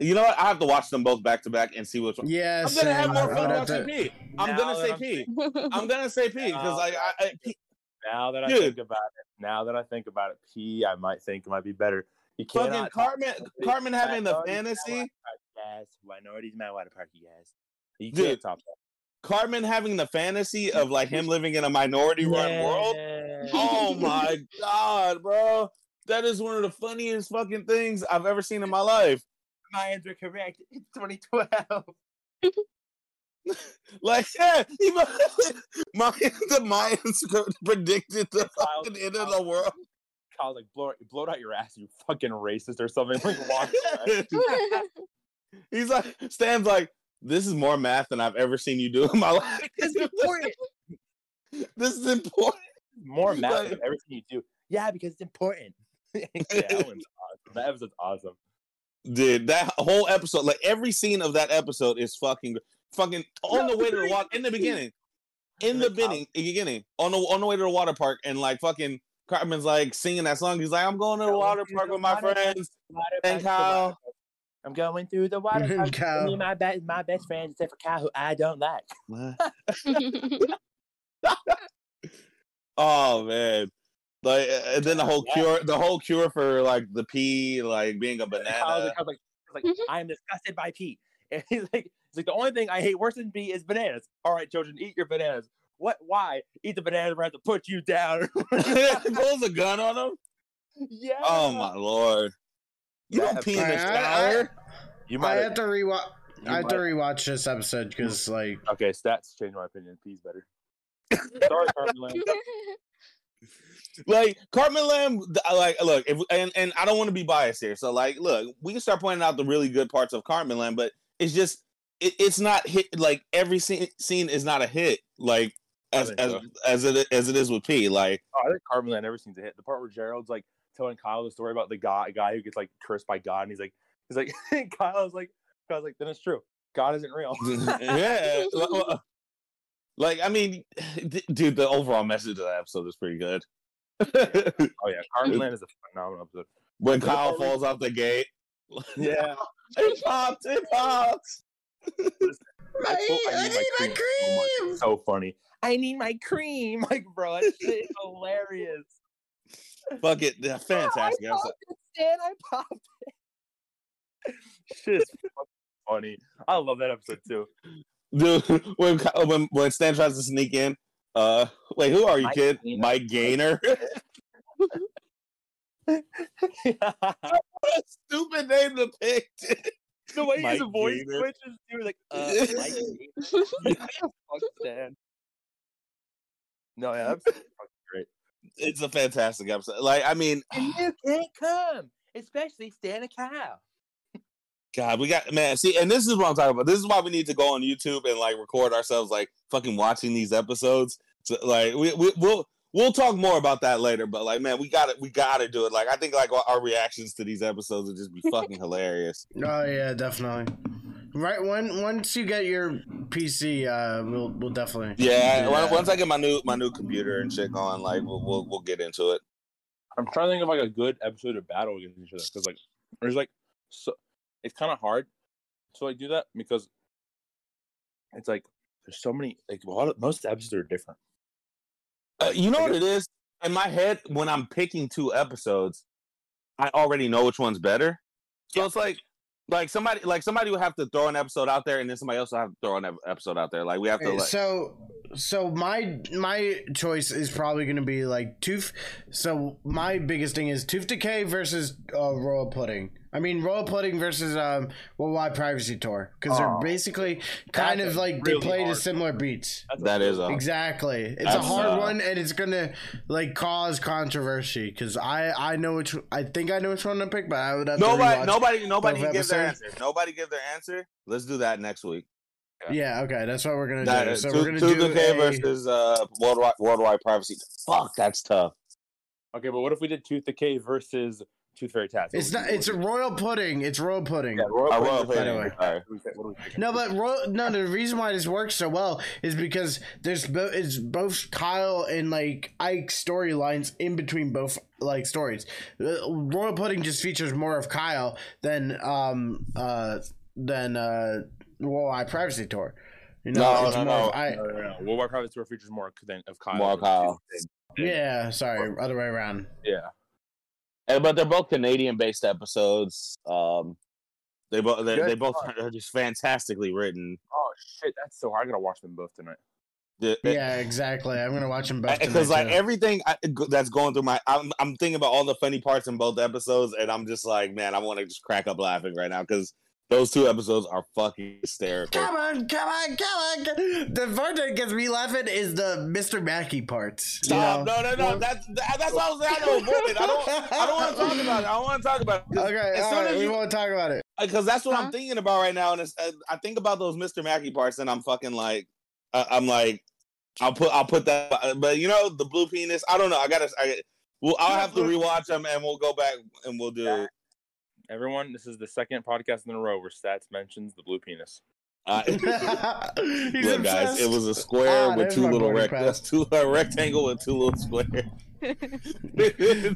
You know what? I have to watch them both back to back and see which one. Yeah, I'm gonna have more fun watching P. I'm gonna say P. I'm gonna say P because like I, I P, Now that I Dude. think about it, now that I think about it, P, I might think it might be better. You fucking cannot Cartman, Cartman having the Minorities in my fantasy, water park, Yes, minorities in my water park, yes. You Dude. can't top that. Cartman having the fantasy of like him living in a minority run world. Oh my god, bro. That is one of the funniest fucking things I've ever seen in my life. Mayans were correct. It's 2012. Like, yeah, my, the Mayans predicted the fucking end of the world. Kyle's like, blow, blow it out your ass, you fucking racist or something. Like, walk. He's like, Stan's like, this is more math than I've ever seen you do in my life. It's important. this is important. More math Like- than everything you do. Yeah, because it's important. yeah, that one's awesome. That episode's awesome. Dude, that whole episode, like every scene of that episode is fucking, fucking on the way to the water in the beginning, in the um, beginning, beginning on the on the way to the water park, and like fucking Cartman's like singing that song. He's like, "I'm going to the water park with my friends." And Kyle. I'm going through the water park. Kyle. Me and my best my best friends, except for Kyle, who I don't like. oh man, like, and then the whole Yeah. cure, the whole cure for like the pea, like being a Kyle's banana. like, Kyle's like, Kyle's like mm-hmm. I am disgusted by pee. And he's like, he's like, the only thing I hate worse than pee is bananas. All right, children, eat your bananas. What? Why? Eat the bananas. We're to put you down. Pulls a gun on him. yeah. Oh my lord! You That don't pee in the I- I- shower. You I might have to rewatch. you I have to rewatch this episode because like Okay, stats change my opinion. Pee's better. Sorry, Cartman Land. Like Cartman Land, like look, if and and I don't want to be biased here. So like, look, we can start pointing out the really good parts of Cartman Land, but it's just it, it's not hit. Like every scene scene is not a hit. Like as as so. as it as it is with P. Like Oh, I think Cartman Land never seems to hit. The part where Gerald's like telling Kyle the story about the guy guy who gets like cursed by God, and he's like, he's like, Kyle's like, Kyle's like, then it's true. God isn't real. yeah, uh, like I mean, d- dude, the overall message of that episode is pretty good. Oh yeah, Cartman Land is a phenomenal episode. when Kyle falls off the gate, Yeah, it pops, it pops. I, quote, I need my so much. cream. It's so funny. I need my cream, like bro, that shit is hilarious. Fuck it, yeah, fantastic I popped it, Stan, I popped it. shit is funny. I love that episode too. Dude, when when when Stan tries to sneak in, uh, wait, who are you, kid? Mike kid? Gaynor. Mike Gaynor. Stupid name to pick. the way Mike his voice Gaynor. switches too, like uh, Mike Gaynor. Fuck Stan. No, yeah, that's fucking great. it's a fantastic episode. Like, I mean, And you can't come, especially Stan and Kyle. God, we got man. See, and this is what I'm talking about. This is why we need to go on YouTube and like record ourselves, like fucking watching these episodes. So, like we, we we'll we'll talk more about that later. But like, man, we got it. We got to do it. Like, I think like our reactions to these episodes would just be fucking hilarious. Oh yeah, definitely. Right when once you get your PC, uh, we'll we'll definitely. Yeah, once I get my new my new computer and shit going, like we'll we'll, we'll get into it. I'm trying to think of like a good episode of battle against each other because like there's like so it's kind of hard to like do that because it's like there's so many like a lot of most episodes are different. Uh, you know what it is in my head when I'm picking two episodes, I already know which one's better. So yeah. it's like like somebody like somebody would have to throw an episode out there and then somebody else will have to throw an episode out there like we have to like so so my my choice is probably going to be like tooth so my biggest thing is tooth decay versus uh, royal pudding I mean, royal pudding versus um, Worldwide Privacy Tour because oh, they're basically kind of like really they play to similar beats. That's that is a, exactly. It's a hard uh, one, and it's gonna like cause controversy because I I know which I think I know which one to pick, but I would have nobody nobody nobody give their answer. Nobody give their answer. Let's do that next week. Yeah, yeah okay, that's what we're gonna that, do. So two, we're gonna do a... versus uh, worldwide worldwide privacy. Fuck, that's tough. Okay, but what if we did Tooth Decay versus Tooth Fairy Tats. It's not. It's a royal pudding. It's royal pudding. Yeah, royal, royal pudding. Anyway. Right. No, but ro- no. The reason why this works so well is because there's bo- it's both Kyle and like Ike storylines in between both like stories. Uh, royal pudding just features more of Kyle than um uh than uh Worldwide Privacy Tour. You know, no, no, no. Of, I, no, no, no. Worldwide Privacy Tour features more than of Kyle. More Kyle. Yeah, sorry, other way around. Yeah. And, but they're both Canadian based episodes. Um, they both they, they both are just fantastically written. Oh shit, that's so hard. I gotta watch them both tonight. Yeah, yeah exactly. I'm gonna watch them both because like too. everything I, that's going through my, I'm I'm thinking about all the funny parts in both episodes, and I'm just like, man, I want to just crack up laughing right now because those two episodes are fucking hysterical. Come on, come on, come on. The part that gets me laughing is the Mr. Mackey parts. Stop. No, no, no. That's that's what I was saying. I don't avoid it. I don't I don't want to talk about it. I don't want to talk about it. Okay, as soon right, as we want to talk about it. Because that's what huh? I'm thinking about right now. And it's, uh, I think about those Mr. Mackey parts and I'm fucking like uh, I'm like I'll put I'll put that but you know the blue penis, I don't know. I gotta I well I'll have to rewatch them and we'll go back and we'll do Everyone, this is the second podcast in a row where Stats mentions the blue penis. Uh, look, guys, it was a square ah, with two little rectangles, two a rectangle with two little squares.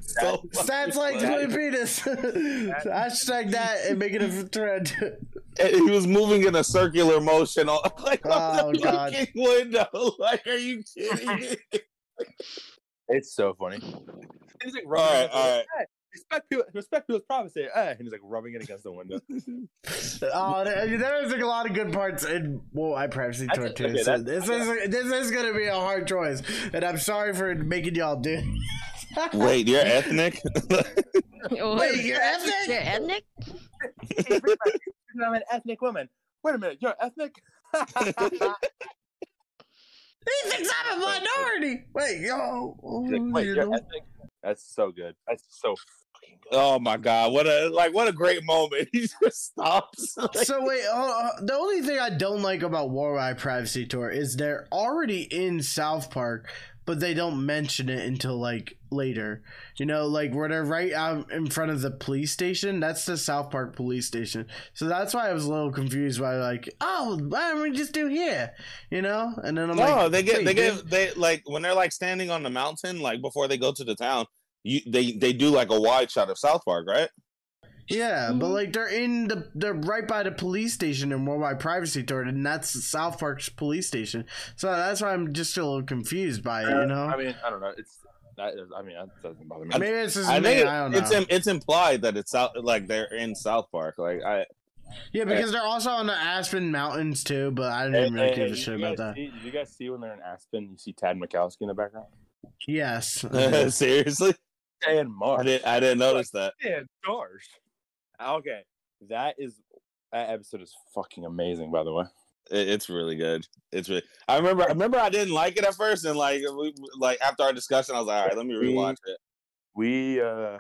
so Stats like blue penis. Hashtag that and make it a thread. And he was moving in a circular motion, on, like oh, the God. window. Like, are you kidding me? It's so funny. He's like, all right, all right respect to respect to his privacy. Eh, and he's like rubbing it against the window. oh, there, there's like a lot of good parts in well, I privacy tour too. Okay, so this is this is gonna be a hard choice, and I'm sorry for making y'all do. Wait, you're ethnic? Wait, you're ethnic? You're ethnic? I'm an ethnic woman. Wait a minute, you're ethnic? he thinks I'm a minority. Wait, yo. Wait, you're ethnic? That's so good. That's so Oh my god! What a like what a great moment. He just stops. so wait, uh, the only thing I don't like about Worldwide Privacy Tour is they're already in South Park, but they don't mention it until like later. You know, like where they're right out in front of the police station. That's the South Park police station. So that's why I was a little confused by like, oh, why don't we just do here? You know? And then I'm no, like, no, they get they get they like when they're like standing on the mountain, like before they go to the town you they they do like a wide shot of South Park, right? Yeah, mm-hmm. but like they're in the they're right by the police station in Worldwide Privacy Tour, and that's South Park's police station. So that's why I'm just a little confused by it. You know, I mean, I don't know. It's that is, I mean, that doesn't bother me. Maybe it's just I me. I don't know. It's it's implied that it's out like they're in South Park. Like I. Yeah, because they're also on the Aspen Mountains too, but I didn't hey, really hey, give a shit about that. See, did you guys see when they're in Aspen? You see Tad Mikowski in the background. Yes. Seriously and Mars. I didn't. I didn't notice that. And stars. Okay, that is that episode is fucking amazing. By the way, it, it's really good. It's really. I remember. I remember I didn't like it at first, and like we like after our discussion, I was like, all right, let me rewatch it. We uh,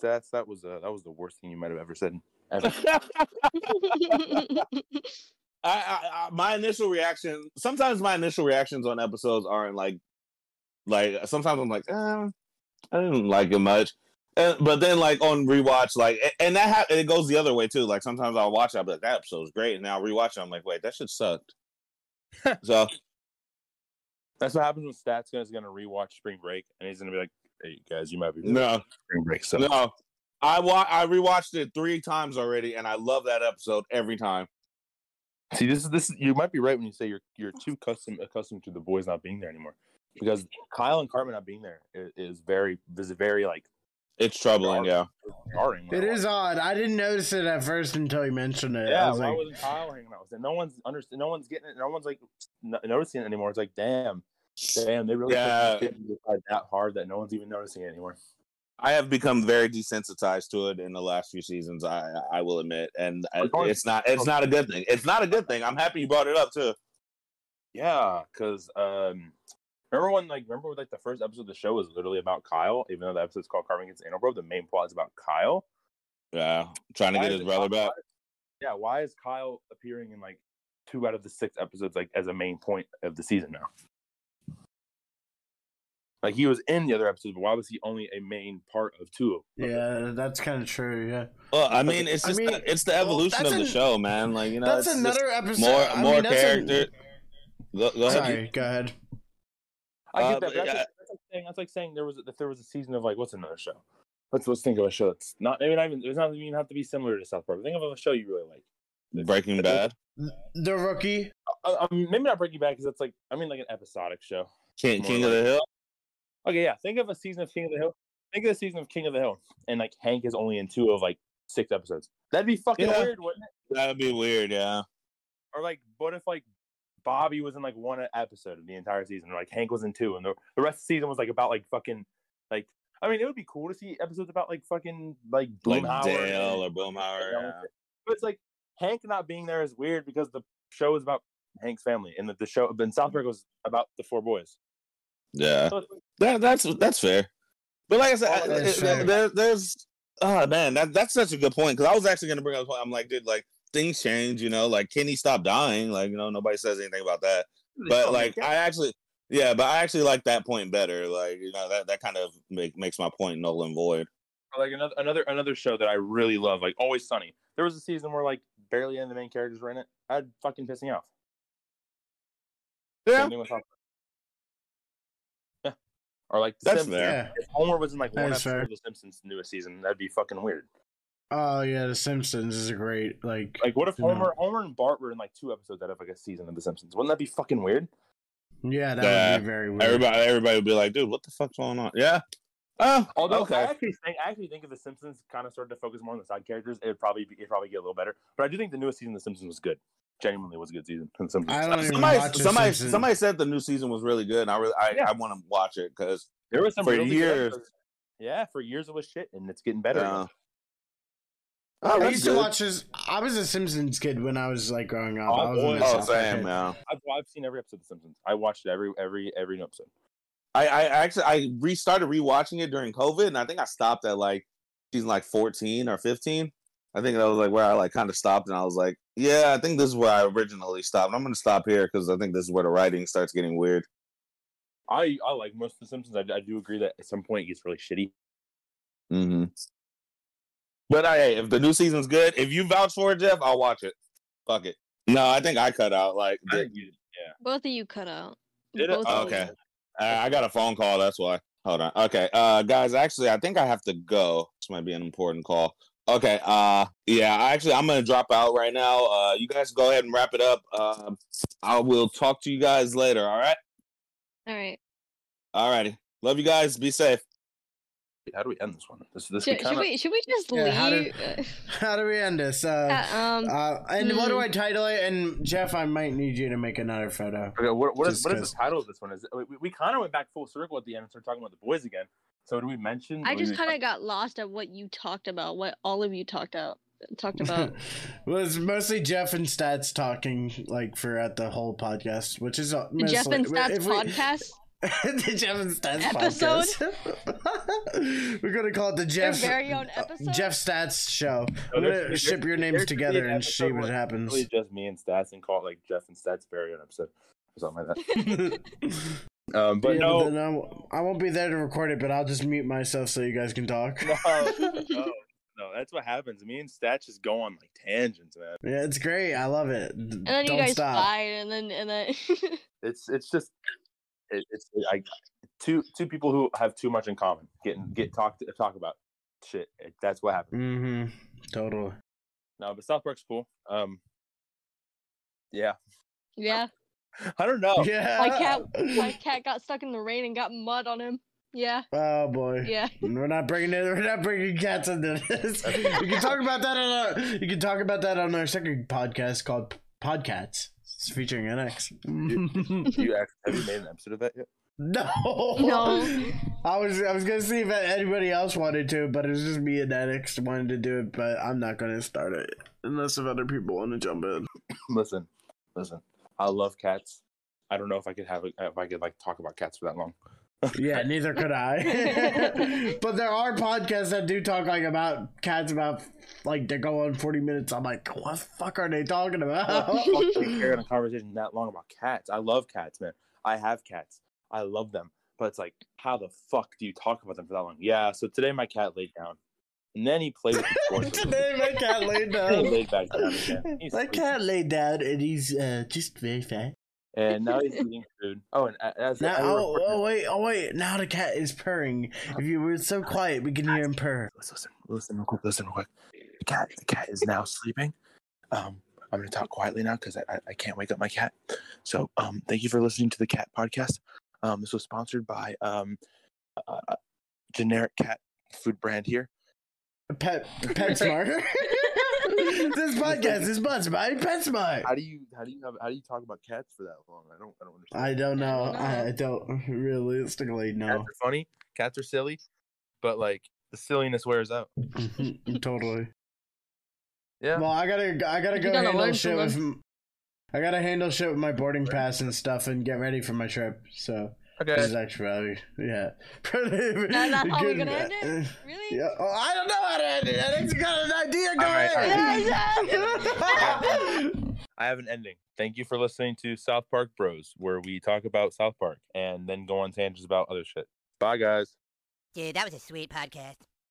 that's that was uh that was the worst thing you might have ever said. Ever. I, I, I my initial reaction sometimes my initial reactions on episodes aren't like like sometimes I'm like eh, I didn't like it much. And, but then like on rewatch like and that ha- it goes the other way too. Like sometimes I'll watch it, I'll be like that episode's great, and now rewatch it, I'm like wait that shit sucked. so That's what happens when Stats is gonna rewatch Spring Break, and he's gonna be like, "Hey guys, you might be no Spring Break." So no I wa- I rewatched it three times already, and I love that episode every time. see, this is this. You might be right when you say you're you're too custom accustomed to the boys not being there anymore, because Kyle and Cartman not being there is, is very is very like It's troubling, yeah. jarring. when It I is watch odd. I didn't notice it at first until you mentioned it. I Yeah, was why like, wasn't Kyle hanging out with it? No one's understand. No one's getting it. No one's like n- noticing it anymore. It's like, damn, damn, they really Yeah. pushed that hard that no one's even noticing it anymore. I have become very desensitized to it in the last few seasons. I I will admit, and I- it's not it's not a good thing. It's not a good thing. I'm happy you brought it up too. Yeah, because um, remember when like remember when, like the first episode of the show was literally about Kyle, even though the episode's called Cartman Gets Anal Probe, the main plot is about Kyle. Yeah, trying to Why get his brother Kyle- back. Yeah, why is Kyle appearing in like two out of the six episodes like as a main point of the season now? Like he was in the other episodes, but why was he only a main part of two of them? yeah, that's kind of true. Yeah, Well, I mean, it's I just mean, the, it's the evolution that's of the an- show, man. Like you know, that's it's another episode. more I more mean, that's a- Go, go ahead. Sorry, go ahead. I get Uh, that. but But that's, yeah. like, that's like saying that's like saying there was if there was a season of like what's another show? Let's let's think of a show that's not maybe not even it does not even have to be similar to South Park. Think of a show you really like. Breaking Bad, The rookie. Uh, I mean, maybe not Breaking Bad because that's like I mean like an episodic show. King, More King of the Hill. Okay, yeah. Think of a season of King of the Hill. Think of the season of King of the Hill, and like Hank is only in two of like six episodes. That'd be fucking Yeah. weird, wouldn't it? That'd be weird, yeah. Or like, what if like Bobby was in like one episode of the entire season, or like Hank was in two, and the, the rest of the season was like about like fucking like. I mean, it would be cool to see episodes about like fucking like Like Boomhauer Dale or and- Boomhauer. Yeah. But it's like Hank not being there is weird because the show is about Hank's family, and that the show, then South Park was about the four boys. yeah. So it's, That, that's that's fair. But like I said, Oh, I- that's it- fair. there, there's oh man, that that's such a good point because I was actually gonna bring up. a point. I'm like, dude, like things change, you know. Like Kenny stop dying, like you know, nobody says anything about that. But like, I actually, yeah, but I actually like that point better. Like you know, that that kind of make, makes my point null and void. like another another another show that I really love, like Always Sunny. There was a season where like barely any of the main characters were in it. I'd fucking piss me off. Yeah, Same thing with South Park. Yeah. Or like the That's Simpsons. fair. If Homer was in like one That's episode fair. of The Simpsons newest season, that'd be fucking weird. Oh yeah, The Simpsons is a great like. Like, what if you know, Homer, Homer and Bart were in like two episodes out of like a season of The Simpsons? Wouldn't that be fucking weird? Yeah, that Yeah, would be very weird. everybody, everybody would be like, dude, what the fuck's going on? Yeah. Oh, Although I actually think, I actually think if The Simpsons kind of started to focus more on the side characters, it'd probably be, it'd probably get a little better. But I do think the newest season of The Simpsons was good. Genuinely was a good season. The Simpsons. I don't even Somebody, watch The somebody, Simpsons. somebody said the new season was really good, and I really, I, Yeah. I want to watch it because There was some For really years. episodes. Yeah, for years it was shit, and it's getting better. Yeah. Again. Oh, I that's used to watch this. I was a Simpsons kid when I was like growing up. Oh, I was boy. a Oh, South Park same, kid. yeah. I've, I've seen every episode of The Simpsons. I watched every every every episode. I, I actually I restarted rewatching it during COVID, and I think I stopped at like season like fourteen or fifteen. I think that was like where I like kind of stopped, and I was like, yeah, I think this is where I originally stopped. I'm gonna stop here because I think this is where the writing starts getting weird. I I like most of The Simpsons. I, I do agree that at some point it gets really shitty. Mm-hmm. But I, hey, if the new season's good, if you vouch for it, Geoff, I'll watch it. Fuck it. No, I think I cut out. Like, I did- you- yeah. Both of you cut out. Did it? Oh, okay. I I got a phone call. That's why. Hold on. Okay, uh, guys. Actually, I think I have to go. This might be an important call. Okay. Uh, yeah. Actually, I'm gonna drop out right now. Uh, you guys go ahead and wrap it up. Um, I will talk to you guys later. All right. All right. All righty. Love you guys. Be safe. How do we end this one? This this Should, kind should we should we just Yeah, how do- leave? How do we end this? Uh, uh, um. uh, and what do hmm. I title it? And Geoff, I might need you to make another photo. okay. What what is Just what is 'cause- the title of this one? Is it, we, we kind of went back full circle at the end and started talking about the boys again. So do we mention? I just kind of got lost at what you talked about. What all of you talked out talked about. well, it's mostly Geoff and Stats talking like for at the whole podcast, which is uh, mostly, Geoff and Stats if we- podcast. the Geoff and Stats Episode? podcast. We're gonna call it the Their Geoff very own episode. Geoff Stats show. No, I'm gonna ship your names together an and see what happens. Really just me and Stats and call it like Geoff and Stats very own episode or something like that. Um, but Yeah, no, then I won't- I won't be there to record it, but I'll just mute myself so you guys can talk. no, no, no, that's what happens. Me and Stats just go on like tangents, man. Yeah, it's great. I love it. and then Don't you guys stop. fight, and then and then. It's it's just it, it's I two two people who have too much in common getting get talked talk about shit. It, that's what happens. Mm-hmm. Totally. No, but South Park's cool. Um, yeah, yeah, I don't know. Yeah. my cat, my cat got stuck in the rain and got mud on him. Yeah, Oh boy. yeah. We're not bringing it. We're not bringing cats into this. you can talk about that on our. You can talk about that on our second podcast called Podcats. It's featuring NX. Do you actually have you made an episode of that yet? no. No. I was I was gonna see if anybody else wanted to, but it was just me and NX wanted to do it. But I'm not gonna start it unless if other people want to jump in. listen, listen. I love cats. I don't know if I could have it if I could like talk about cats for that long. Yeah, neither could I. but there are podcasts that do talk like about cats about like they go on forty minutes. I'm like, what the fuck are they talking about? Fuck, we carry on a conversation that long about cats. I love cats, man. I have cats. I love them. But it's like, how the fuck do you talk about them for that long? Yeah. So today my cat laid down, and then he played with the. Today my cat laid Then he down. laid back down again. He's My sleeping. cat laid down and he's uh, just very fat. And now he's eating food. Oh, and a- as Now, oh, oh wait, oh wait! Now the cat is purring. If you were so quiet, we can hear him purr. Let's listen. Listen real quick. Listen real quick. The cat. The cat is now sleeping. Um, I'm going to talk quietly now because I, I I can't wake up my cat. So um, thank you for listening to the Cat Podcast. Um, this was sponsored by um, uh, uh, generic cat food brand here. Pet, PetSmart. this podcast is sponsored by PetSmart. How do you how do you have how do you talk about cats for that long? I don't I don't understand. I don't know. I I don't realistically Cats know. are funny. Cats are silly, but like the silliness wears out. Mm-hmm, totally. Yeah. Well, I gotta, I gotta You go gotta handle shit with. m- I gotta handle shit with my boarding pass and stuff and get ready for my trip. So this okay. is actually probably, yeah. That's not how we're gonna end it? Really? Yeah. Oh, I don't know how to end it. I think you got an idea. Go All right, all ahead. I have an ending. Thank you for listening to South Park Bros, where we talk about South Park and then go on tangents about other shit. Bye, guys. Dude, that was a sweet podcast.